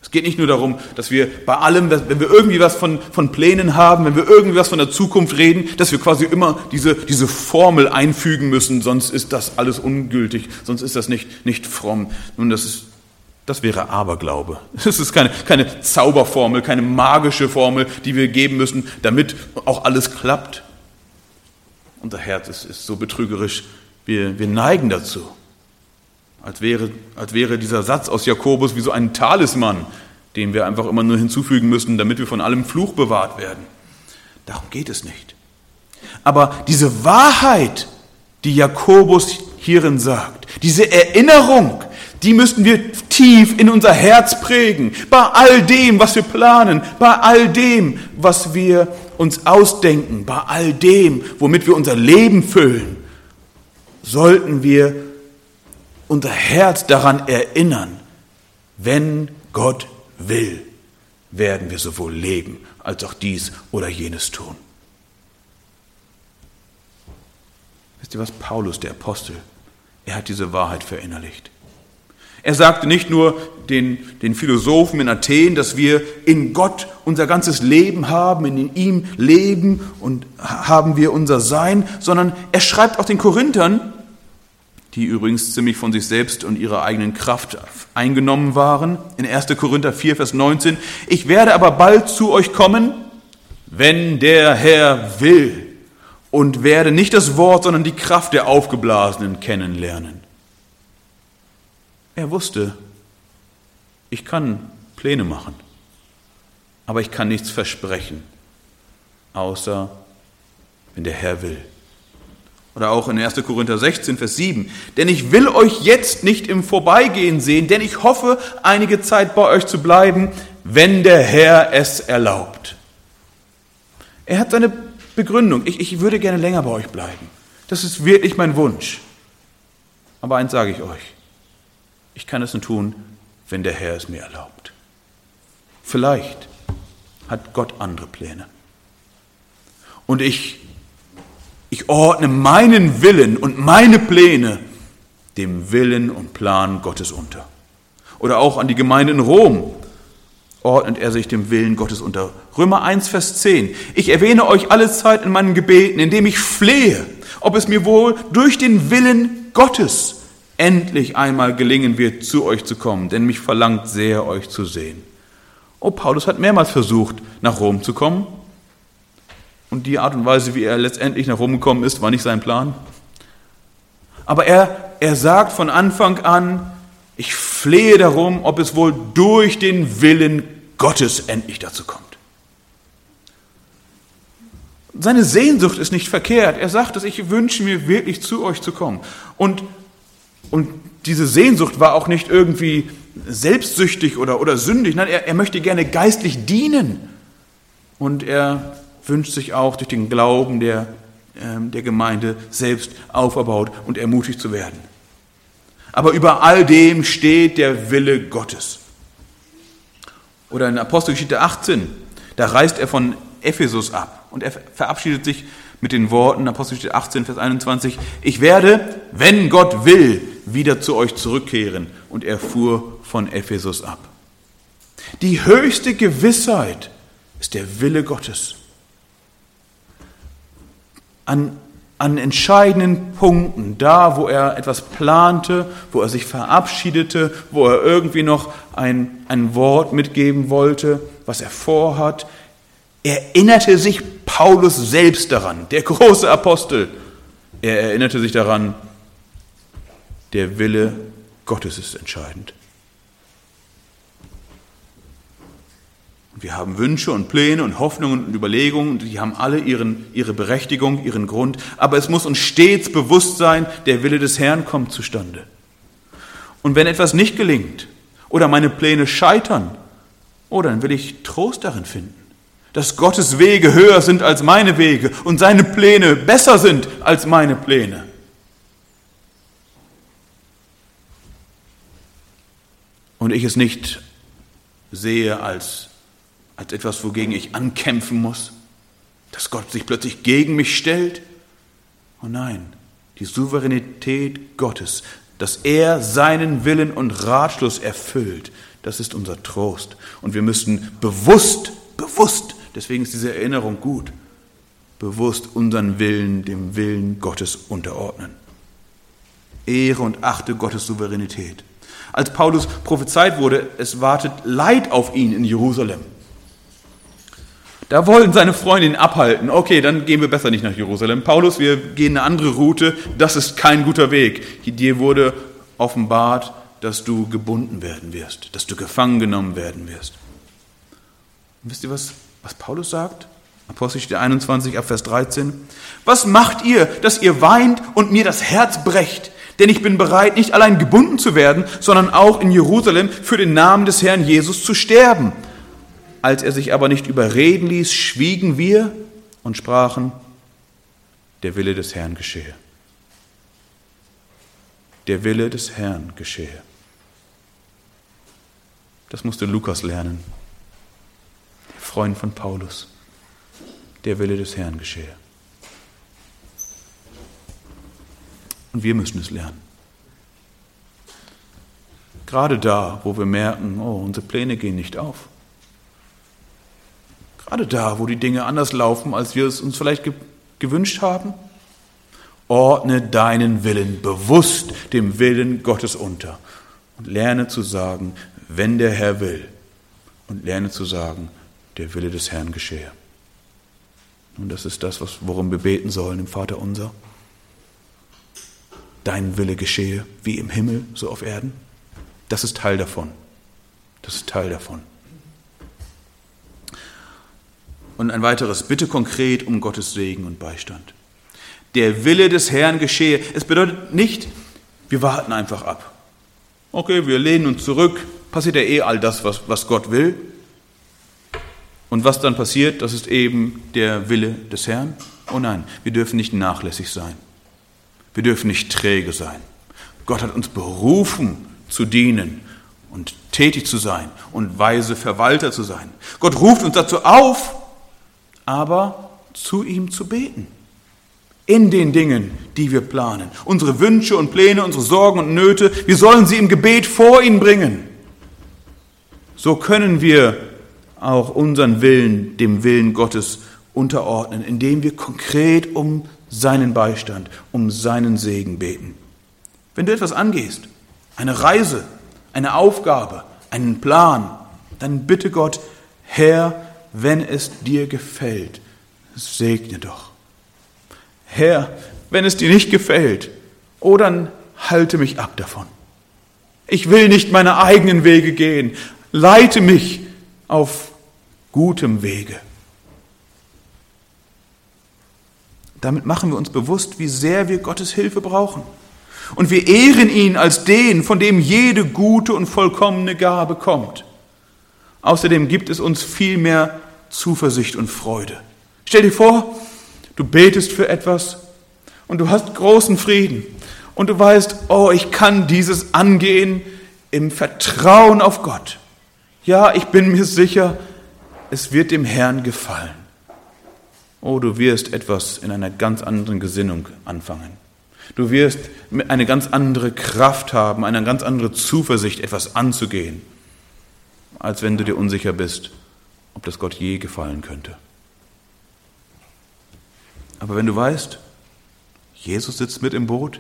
Es geht nicht nur darum, dass wir bei allem, wenn wir irgendwie was von, von Plänen haben, wenn wir irgendwie was von der Zukunft reden, dass wir quasi immer diese, diese Formel einfügen müssen, sonst ist das alles ungültig, sonst ist das nicht, nicht fromm. Nun, das ist, das wäre Aberglaube. Es ist keine, keine Zauberformel, keine magische Formel, die wir geben müssen, damit auch alles klappt. Unser Herz ist, ist so betrügerisch, wir, wir neigen dazu. Als wäre, als wäre dieser Satz aus Jakobus wie so ein Talisman, den wir einfach immer nur hinzufügen müssen, damit wir von allem Fluch bewahrt werden. Darum geht es nicht. Aber diese Wahrheit, die Jakobus hierin sagt, diese Erinnerung, die müssten wir tief in unser Herz prägen. Bei all dem, was wir planen, bei all dem, was wir uns ausdenken, bei all dem, womit wir unser Leben füllen, sollten wir unser Herz daran erinnern, wenn Gott will, werden wir sowohl leben als auch dies oder jenes tun. Wisst ihr was? Paulus, der Apostel, er hat diese Wahrheit verinnerlicht. Er sagte nicht nur den, den Philosophen in Athen, dass wir in Gott unser ganzes Leben haben, in ihm leben und haben wir unser Sein, sondern er schreibt auch den Korinthern, die übrigens ziemlich von sich selbst und ihrer eigenen Kraft eingenommen waren. In 1. Korinther 4, Vers 19. Ich werde aber bald zu euch kommen, wenn der Herr will, und werde nicht das Wort, sondern die Kraft der Aufgeblasenen kennenlernen. Er wusste, ich kann Pläne machen, aber ich kann nichts versprechen, außer wenn der Herr will. Oder auch in 1. Korinther 16, Vers 7. Denn ich will euch jetzt nicht im Vorbeigehen sehen, denn ich hoffe, einige Zeit bei euch zu bleiben, wenn der Herr es erlaubt. Er hat seine Begründung. Ich, ich würde gerne länger bei euch bleiben. Das ist wirklich mein Wunsch. Aber eins sage ich euch. Ich kann es nur tun, wenn der Herr es mir erlaubt. Vielleicht hat Gott andere Pläne. Und ich ich ordne meinen Willen und meine Pläne dem Willen und Plan Gottes unter. Oder auch an die Gemeinde in Rom ordnet er sich dem Willen Gottes unter. Römer 1, Vers 10. Ich erwähne euch alle Zeit in meinen Gebeten, indem ich flehe, ob es mir wohl durch den Willen Gottes endlich einmal gelingen wird, zu euch zu kommen, denn mich verlangt sehr, euch zu sehen. Oh, Paulus hat mehrmals versucht, nach Rom zu kommen, und die Art und Weise, wie er letztendlich nach Rom gekommen ist, war nicht sein Plan. Aber er, er sagt von Anfang an, ich flehe darum, ob es wohl durch den Willen Gottes endlich dazu kommt. Seine Sehnsucht ist nicht verkehrt. Er sagt, dass ich wünsche mir wirklich zu euch zu kommen. Und, und diese Sehnsucht war auch nicht irgendwie selbstsüchtig oder, oder sündig. Nein, er, er möchte gerne geistlich dienen. Und er wünscht sich auch durch den Glauben der, äh, der Gemeinde selbst auferbaut und ermutigt zu werden. Aber über all dem steht der Wille Gottes. Oder in Apostelgeschichte 18, da reist er von Ephesus ab und er verabschiedet sich mit den Worten, Apostelgeschichte 18, Vers 21, ich werde, wenn Gott will, wieder zu euch zurückkehren. Und er fuhr von Ephesus ab. Die höchste Gewissheit ist der Wille Gottes an, an entscheidenden Punkten, da wo er etwas plante, wo er sich verabschiedete, wo er irgendwie noch ein, ein Wort mitgeben wollte, was er vorhat, erinnerte sich Paulus selbst daran, der große Apostel. Er erinnerte sich daran, der Wille Gottes ist entscheidend. Wir haben Wünsche und Pläne und Hoffnungen und Überlegungen, die haben alle ihren, ihre Berechtigung, ihren Grund, aber es muss uns stets bewusst sein, der Wille des Herrn kommt zustande. Und wenn etwas nicht gelingt oder meine Pläne scheitern, oh, dann will ich Trost darin finden, dass Gottes Wege höher sind als meine Wege und seine Pläne besser sind als meine Pläne. Und ich es nicht sehe als als etwas, wogegen ich ankämpfen muss, dass Gott sich plötzlich gegen mich stellt. Oh nein, die Souveränität Gottes, dass er seinen Willen und Ratschluss erfüllt, das ist unser Trost. Und wir müssen bewusst, bewusst, deswegen ist diese Erinnerung gut, bewusst unseren Willen dem Willen Gottes unterordnen. Ehre und achte Gottes Souveränität. Als Paulus prophezeit wurde, es wartet Leid auf ihn in Jerusalem. Da wollen seine Freunde ihn abhalten. Okay, dann gehen wir besser nicht nach Jerusalem. Paulus, wir gehen eine andere Route. Das ist kein guter Weg. Dir wurde offenbart, dass du gebunden werden wirst, dass du gefangen genommen werden wirst. Und wisst ihr, was, was Paulus sagt? Apostelgeschichte 21, Abvers 13. Was macht ihr, dass ihr weint und mir das Herz brecht? Denn ich bin bereit, nicht allein gebunden zu werden, sondern auch in Jerusalem für den Namen des Herrn Jesus zu sterben. Als er sich aber nicht überreden ließ, schwiegen wir und sprachen, der Wille des Herrn geschehe. Der Wille des Herrn geschehe. Das musste Lukas lernen, Freund von Paulus. Der Wille des Herrn geschehe. Und wir müssen es lernen. Gerade da, wo wir merken, oh, unsere Pläne gehen nicht auf. Gerade da, wo die Dinge anders laufen, als wir es uns vielleicht ge gewünscht haben. Ordne deinen Willen bewusst dem Willen Gottes unter und lerne zu sagen, wenn der Herr will. Und lerne zu sagen, der Wille des Herrn geschehe. Und das ist das, worum wir beten sollen im Vater unser. Dein Wille geschehe, wie im Himmel, so auf Erden. Das ist Teil davon. Das ist Teil davon. Und ein weiteres, bitte konkret um Gottes Segen und Beistand. Der Wille des Herrn geschehe. Es bedeutet nicht, wir warten einfach ab. Okay, wir lehnen uns zurück, passiert ja eh all das, was, was Gott will. Und was dann passiert, das ist eben der Wille des Herrn. Oh nein, wir dürfen nicht nachlässig sein. Wir dürfen nicht träge sein. Gott hat uns berufen zu dienen und tätig zu sein und weise Verwalter zu sein. Gott ruft uns dazu auf, aber zu ihm zu beten. In den Dingen, die wir planen. Unsere Wünsche und Pläne, unsere Sorgen und Nöte, wir sollen sie im Gebet vor ihn bringen. So können wir auch unseren Willen dem Willen Gottes unterordnen, indem wir konkret um seinen Beistand, um seinen Segen beten. Wenn du etwas angehst, eine Reise, eine Aufgabe, einen Plan, dann bitte Gott, Herr, wenn es dir gefällt, segne doch. Herr, wenn es dir nicht gefällt, oh dann halte mich ab davon. Ich will nicht meine eigenen Wege gehen. Leite mich auf gutem Wege. Damit machen wir uns bewusst, wie sehr wir Gottes Hilfe brauchen. Und wir ehren ihn als den, von dem jede gute und vollkommene Gabe kommt. Außerdem gibt es uns viel mehr Zuversicht und Freude. Stell dir vor, du betest für etwas und du hast großen Frieden und du weißt, oh, ich kann dieses angehen im Vertrauen auf Gott. Ja, ich bin mir sicher, es wird dem Herrn gefallen. Oh, du wirst etwas in einer ganz anderen Gesinnung anfangen. Du wirst eine ganz andere Kraft haben, eine ganz andere Zuversicht, etwas anzugehen, als wenn du dir unsicher bist, ob das Gott je gefallen könnte. Aber wenn du weißt, Jesus sitzt mit im Boot,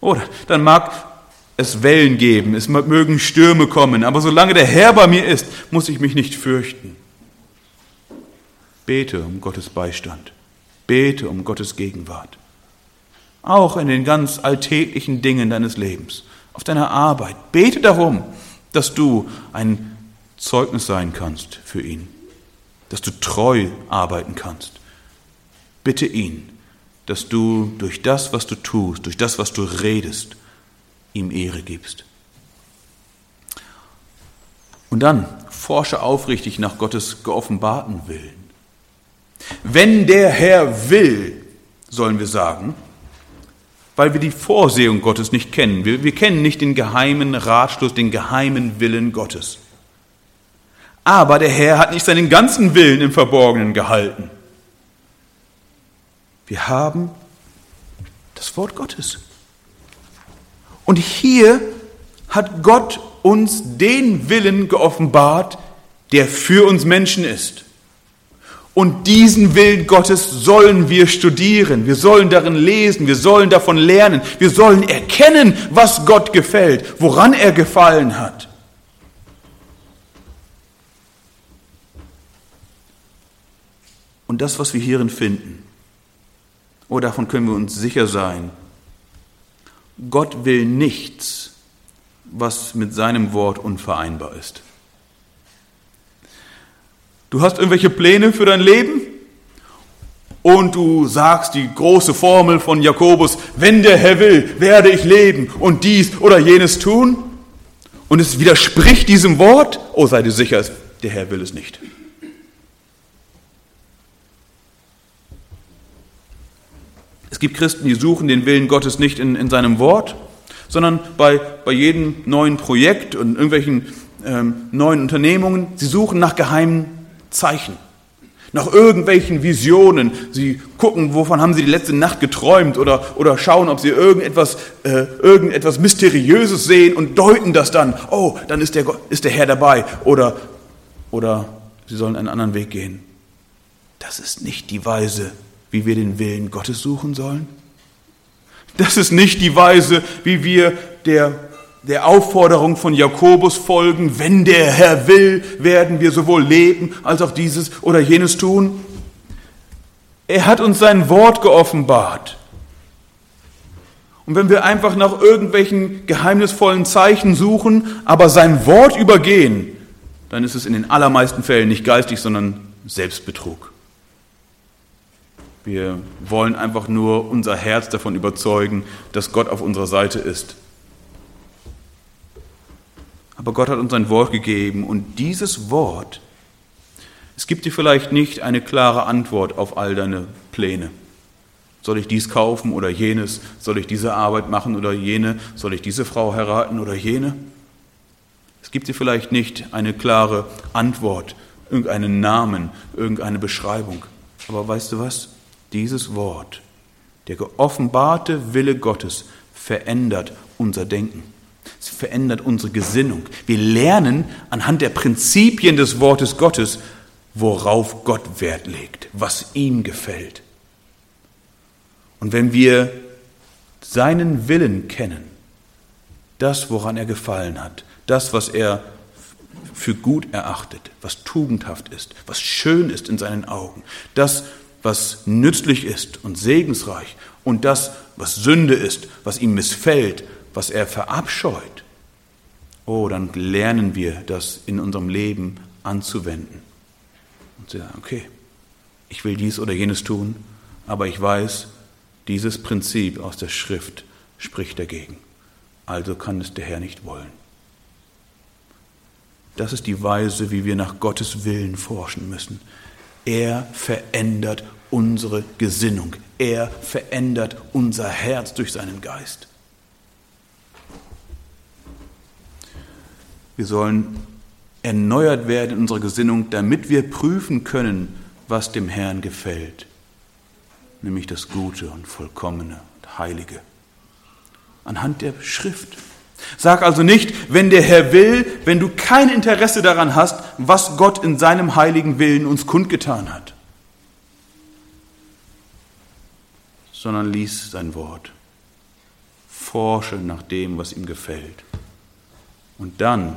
oder dann mag es Wellen geben, es mögen Stürme kommen, aber solange der Herr bei mir ist, muss ich mich nicht fürchten. Bete um Gottes Beistand, bete um Gottes Gegenwart. Auch in den ganz alltäglichen Dingen deines Lebens, auf deiner Arbeit. Bete darum, dass du ein Zeugnis sein kannst für ihn. dass du treu arbeiten kannst. Bitte ihn, dass du durch das, was du tust, durch das, was du redest, ihm Ehre gibst. Und dann forsche aufrichtig nach Gottes geoffenbarten Willen. Wenn der Herr will, sollen wir sagen, weil wir die Vorsehung Gottes nicht kennen. Wir, wir kennen nicht den geheimen Ratschluss, den geheimen Willen Gottes. Aber der Herr hat nicht seinen ganzen Willen im Verborgenen gehalten. Wir haben das Wort Gottes. Und hier hat Gott uns den Willen geoffenbart, der für uns Menschen ist. Und diesen Willen Gottes sollen wir studieren, wir sollen darin lesen, wir sollen davon lernen, wir sollen erkennen, was Gott gefällt, woran er gefallen hat. Und das, was wir hierin finden, oh, davon können wir uns sicher sein, Gott will nichts, was mit seinem Wort unvereinbar ist. Du hast irgendwelche Pläne für dein Leben und du sagst die große Formel von Jakobus, wenn der Herr will, werde ich leben und dies oder jenes tun. Und es widerspricht diesem Wort, oh sei dir sicher, der Herr will es nicht. Gibt Christen, die suchen den Willen Gottes nicht in, in seinem Wort, sondern bei, bei jedem neuen Projekt und irgendwelchen ähm, neuen Unternehmungen. Sie suchen nach geheimen Zeichen, nach irgendwelchen Visionen. Sie gucken, wovon haben sie die letzte Nacht geträumt oder, oder schauen, ob sie irgendetwas, äh, irgendetwas Mysteriöses sehen und deuten das dann. Oh, dann ist der, ist der Herr dabei. Oder, oder sie sollen einen anderen Weg gehen. Das ist nicht die Weise, wie wir den Willen Gottes suchen sollen. Das ist nicht die Weise, wie wir der der Aufforderung von Jakobus folgen, wenn der Herr will, werden wir sowohl leben als auch dieses oder jenes tun. Er hat uns sein Wort geoffenbart. Und wenn wir einfach nach irgendwelchen geheimnisvollen Zeichen suchen, aber sein Wort übergehen, dann ist es in den allermeisten Fällen nicht geistig, sondern Selbstbetrug. Wir wollen einfach nur unser Herz davon überzeugen, dass Gott auf unserer Seite ist aber Gott hat uns ein Wort gegeben und dieses Wort, es gibt dir vielleicht nicht eine klare Antwort auf all deine Pläne. Soll ich dies kaufen oder jenes? Soll ich diese Arbeit machen oder jene? Soll ich diese Frau heiraten oder jene? Es gibt dir vielleicht nicht eine klare Antwort, irgendeinen Namen, irgendeine Beschreibung. Aber weißt du was? Dieses Wort, der geoffenbarte Wille Gottes, verändert unser Denken. Es verändert unsere Gesinnung. Wir lernen anhand der Prinzipien des Wortes Gottes, worauf Gott Wert legt, was ihm gefällt. Und wenn wir seinen Willen kennen, das, woran er gefallen hat, das, was er für gut erachtet, was tugendhaft ist, was schön ist in seinen Augen, das, was nützlich ist und segensreich und das, was Sünde ist, was ihm missfällt, was er verabscheut, oh, dann lernen wir das in unserem Leben anzuwenden. Und sagen, okay, ich will dies oder jenes tun, aber ich weiß, dieses Prinzip aus der Schrift spricht dagegen. Also kann es der Herr nicht wollen. Das ist die Weise, wie wir nach Gottes Willen forschen müssen. Er verändert unsere Gesinnung. Er verändert unser Herz durch seinen Geist. Wir sollen erneuert werden in unserer Gesinnung, damit wir prüfen können, was dem Herrn gefällt, nämlich das Gute und Vollkommene und Heilige. Anhand der Schrift. Sag also nicht, wenn der Herr will, wenn du kein Interesse daran hast, was Gott in seinem heiligen Willen uns kundgetan hat, sondern lies sein Wort. Forsche nach dem, was ihm gefällt. Und dann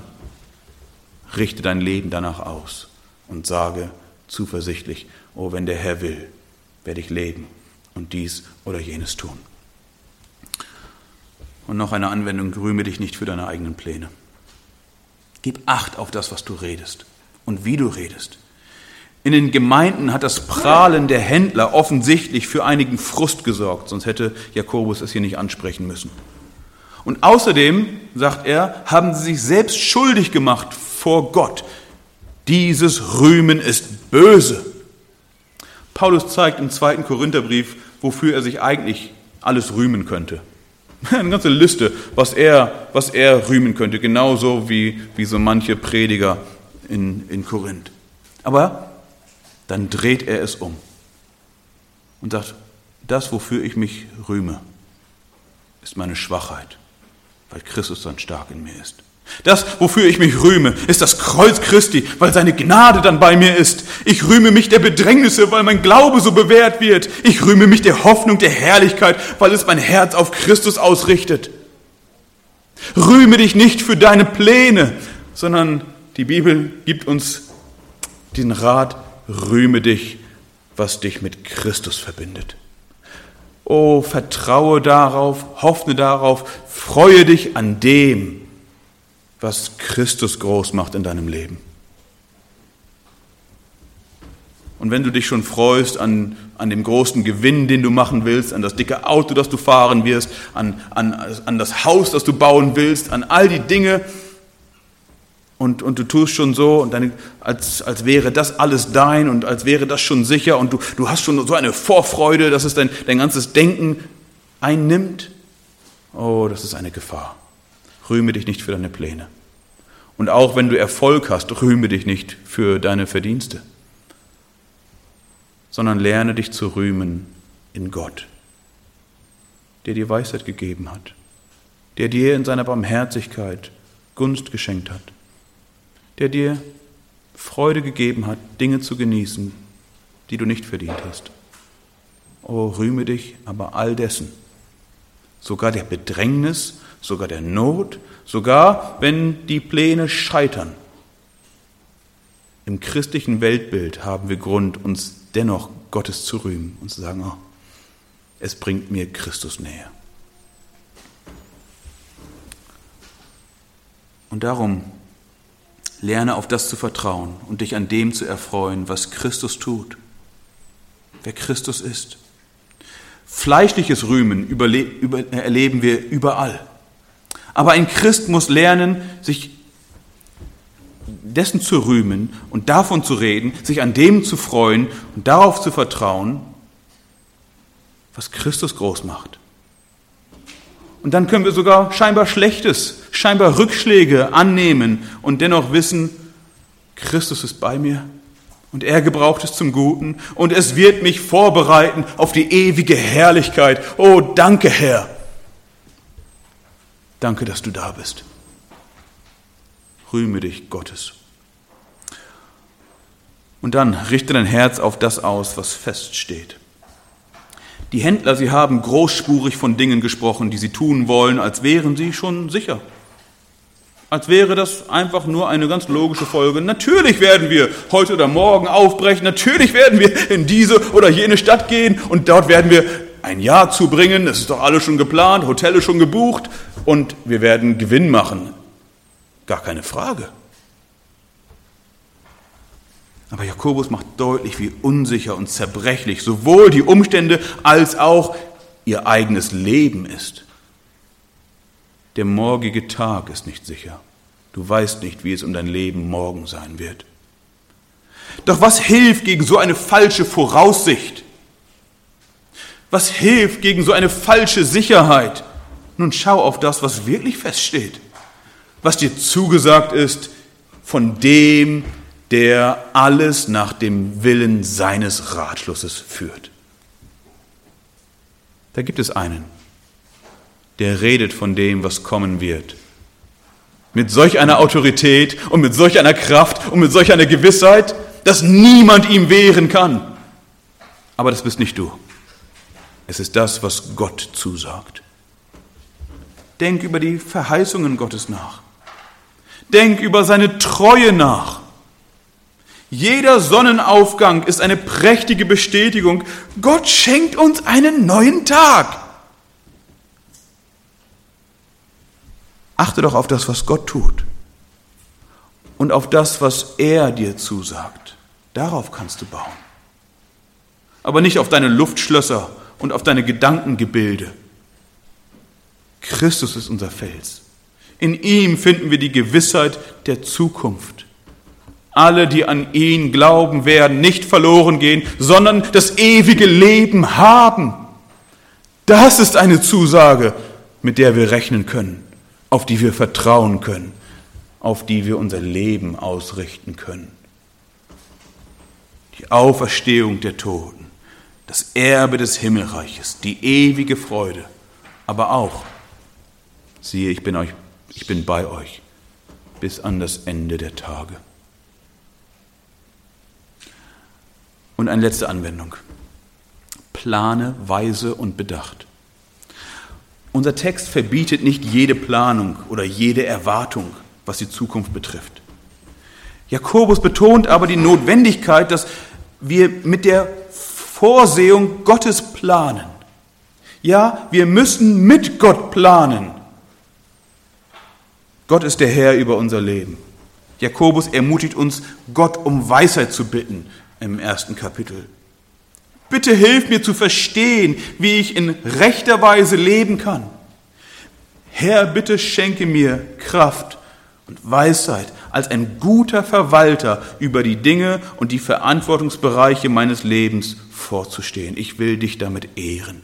richte dein Leben danach aus und sage zuversichtlich, oh, wenn der Herr will, werde ich leben und dies oder jenes tun. Und noch eine Anwendung, rühme dich nicht für deine eigenen Pläne. Gib Acht auf das, was du redest und wie du redest. In den Gemeinden hat das Prahlen der Händler offensichtlich für einigen Frust gesorgt, sonst hätte Jakobus es hier nicht ansprechen müssen. Und außerdem, sagt er, haben sie sich selbst schuldig gemacht vor Gott. Dieses Rühmen ist böse. Paulus zeigt im zweiten Korintherbrief, wofür er sich eigentlich alles rühmen könnte. Eine ganze Liste, was er, was er rühmen könnte, genauso wie, wie so manche Prediger in, in Korinth. Aber dann dreht er es um und sagt, das, wofür ich mich rühme, ist meine Schwachheit, weil Christus dann stark in mir ist. Das, wofür ich mich rühme, ist das Kreuz Christi, weil seine Gnade dann bei mir ist. Ich rühme mich der Bedrängnisse, weil mein Glaube so bewährt wird. Ich rühme mich der Hoffnung, der Herrlichkeit, weil es mein Herz auf Christus ausrichtet. Rühme dich nicht für deine Pläne, sondern die Bibel gibt uns den Rat, rühme dich, was dich mit Christus verbindet. Oh, vertraue darauf, hoffne darauf, freue dich an dem, was Christus groß macht in deinem Leben. Und wenn du dich schon freust an, an dem großen Gewinn, den du machen willst, an das dicke Auto, das du fahren wirst, an, an, an das Haus, das du bauen willst, an all die Dinge, und, und du tust schon so, und deine, als, als wäre das alles dein und als wäre das schon sicher und du, du hast schon so eine Vorfreude, dass es dein, dein ganzes Denken einnimmt. Oh, das ist eine Gefahr. Rühme dich nicht für deine Pläne. Und auch wenn du Erfolg hast, rühme dich nicht für deine Verdienste, sondern lerne dich zu rühmen in Gott, der dir Weisheit gegeben hat, der dir in seiner Barmherzigkeit Gunst geschenkt hat der dir Freude gegeben hat, Dinge zu genießen, die du nicht verdient hast. Oh, rühme dich aber all dessen, sogar der Bedrängnis, sogar der Not, sogar wenn die Pläne scheitern. Im christlichen Weltbild haben wir Grund, uns dennoch Gottes zu rühmen und zu sagen, oh, es bringt mir Christus näher. Und darum Lerne auf das zu vertrauen und dich an dem zu erfreuen, was Christus tut, wer Christus ist. Fleischliches Rühmen erleben wir überall. Aber ein Christ muss lernen, sich dessen zu rühmen und davon zu reden, sich an dem zu freuen und darauf zu vertrauen, was Christus groß macht. Und dann können wir sogar scheinbar Schlechtes, scheinbar Rückschläge annehmen und dennoch wissen, Christus ist bei mir und er gebraucht es zum Guten und es wird mich vorbereiten auf die ewige Herrlichkeit. Oh, danke Herr. Danke, dass du da bist. Rühme dich Gottes. Und dann richte dein Herz auf das aus, was feststeht. Die Händler, sie haben großspurig von Dingen gesprochen, die sie tun wollen, als wären sie schon sicher. Als wäre das einfach nur eine ganz logische Folge. Natürlich werden wir heute oder morgen aufbrechen, natürlich werden wir in diese oder jene Stadt gehen und dort werden wir ein Jahr zubringen, es ist doch alles schon geplant, Hotelle schon gebucht und wir werden Gewinn machen. Gar keine Frage. Aber Jakobus macht deutlich, wie unsicher und zerbrechlich sowohl die Umstände als auch ihr eigenes Leben ist. Der morgige Tag ist nicht sicher. Du weißt nicht, wie es um dein Leben morgen sein wird. Doch was hilft gegen so eine falsche Voraussicht? Was hilft gegen so eine falsche Sicherheit? Nun schau auf das, was wirklich feststeht, was dir zugesagt ist von dem, der alles nach dem Willen seines Ratschlusses führt. Da gibt es einen, der redet von dem, was kommen wird. Mit solch einer Autorität und mit solch einer Kraft und mit solch einer Gewissheit, dass niemand ihm wehren kann. Aber das bist nicht du. Es ist das, was Gott zusagt. Denk über die Verheißungen Gottes nach. Denk über seine Treue nach. Jeder Sonnenaufgang ist eine prächtige Bestätigung. Gott schenkt uns einen neuen Tag. Achte doch auf das, was Gott tut und auf das, was er dir zusagt. Darauf kannst du bauen. Aber nicht auf deine Luftschlösser und auf deine Gedankengebilde. Christus ist unser Fels. In ihm finden wir die Gewissheit der Zukunft. Alle, die an ihn glauben, werden nicht verloren gehen, sondern das ewige Leben haben. Das ist eine Zusage, mit der wir rechnen können, auf die wir vertrauen können, auf die wir unser Leben ausrichten können. Die Auferstehung der Toten, das Erbe des Himmelreiches, die ewige Freude, aber auch, siehe, ich bin, euch, ich bin bei euch bis an das Ende der Tage. Und eine letzte Anwendung. Plane weise und bedacht. Unser Text verbietet nicht jede Planung oder jede Erwartung, was die Zukunft betrifft. Jakobus betont aber die Notwendigkeit, dass wir mit der Vorsehung Gottes planen. Ja, wir müssen mit Gott planen. Gott ist der Herr über unser Leben. Jakobus ermutigt uns, Gott um Weisheit zu bitten im ersten Kapitel. Bitte hilf mir zu verstehen, wie ich in rechter Weise leben kann. Herr, bitte schenke mir Kraft und Weisheit als ein guter Verwalter über die Dinge und die Verantwortungsbereiche meines Lebens vorzustehen. Ich will dich damit ehren.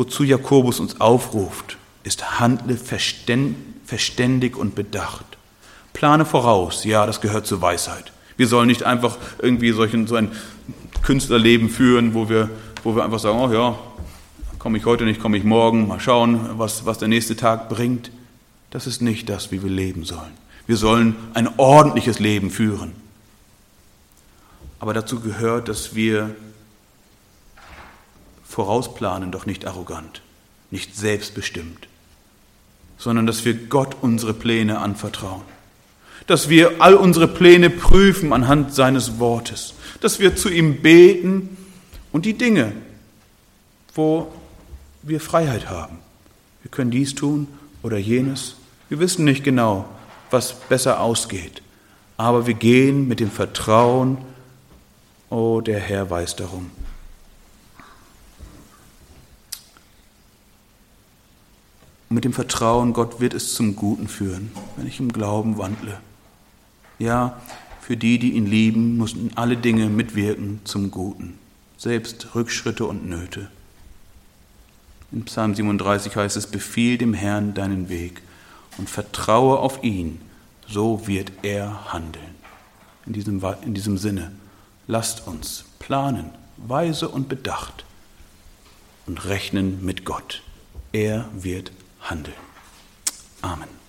Wozu Jakobus uns aufruft, ist handle verständig und bedacht. Plane voraus, ja, das gehört zur Weisheit. Wir sollen nicht einfach irgendwie solchen, so ein Künstlerleben führen, wo wir, wo wir einfach sagen, oh ja, komme ich heute nicht, komme ich morgen, mal schauen, was, was der nächste Tag bringt. Das ist nicht das, wie wir leben sollen. Wir sollen ein ordentliches Leben führen. Aber dazu gehört, dass wir vorausplanen, doch nicht arrogant, nicht selbstbestimmt, sondern dass wir Gott unsere Pläne anvertrauen dass wir all unsere Pläne prüfen anhand seines Wortes, dass wir zu ihm beten und die Dinge, wo wir Freiheit haben. Wir können dies tun oder jenes. Wir wissen nicht genau, was besser ausgeht, aber wir gehen mit dem Vertrauen, oh, der Herr weiß darum. Und mit dem Vertrauen, Gott wird es zum Guten führen, wenn ich im Glauben wandle. Ja, für die, die ihn lieben, mussten alle Dinge mitwirken zum Guten, selbst Rückschritte und Nöte. In Psalm 37 heißt es, befiehl dem Herrn deinen Weg und vertraue auf ihn, so wird er handeln. In diesem, in diesem Sinne, lasst uns planen, weise und bedacht und rechnen mit Gott. Er wird handeln. Amen.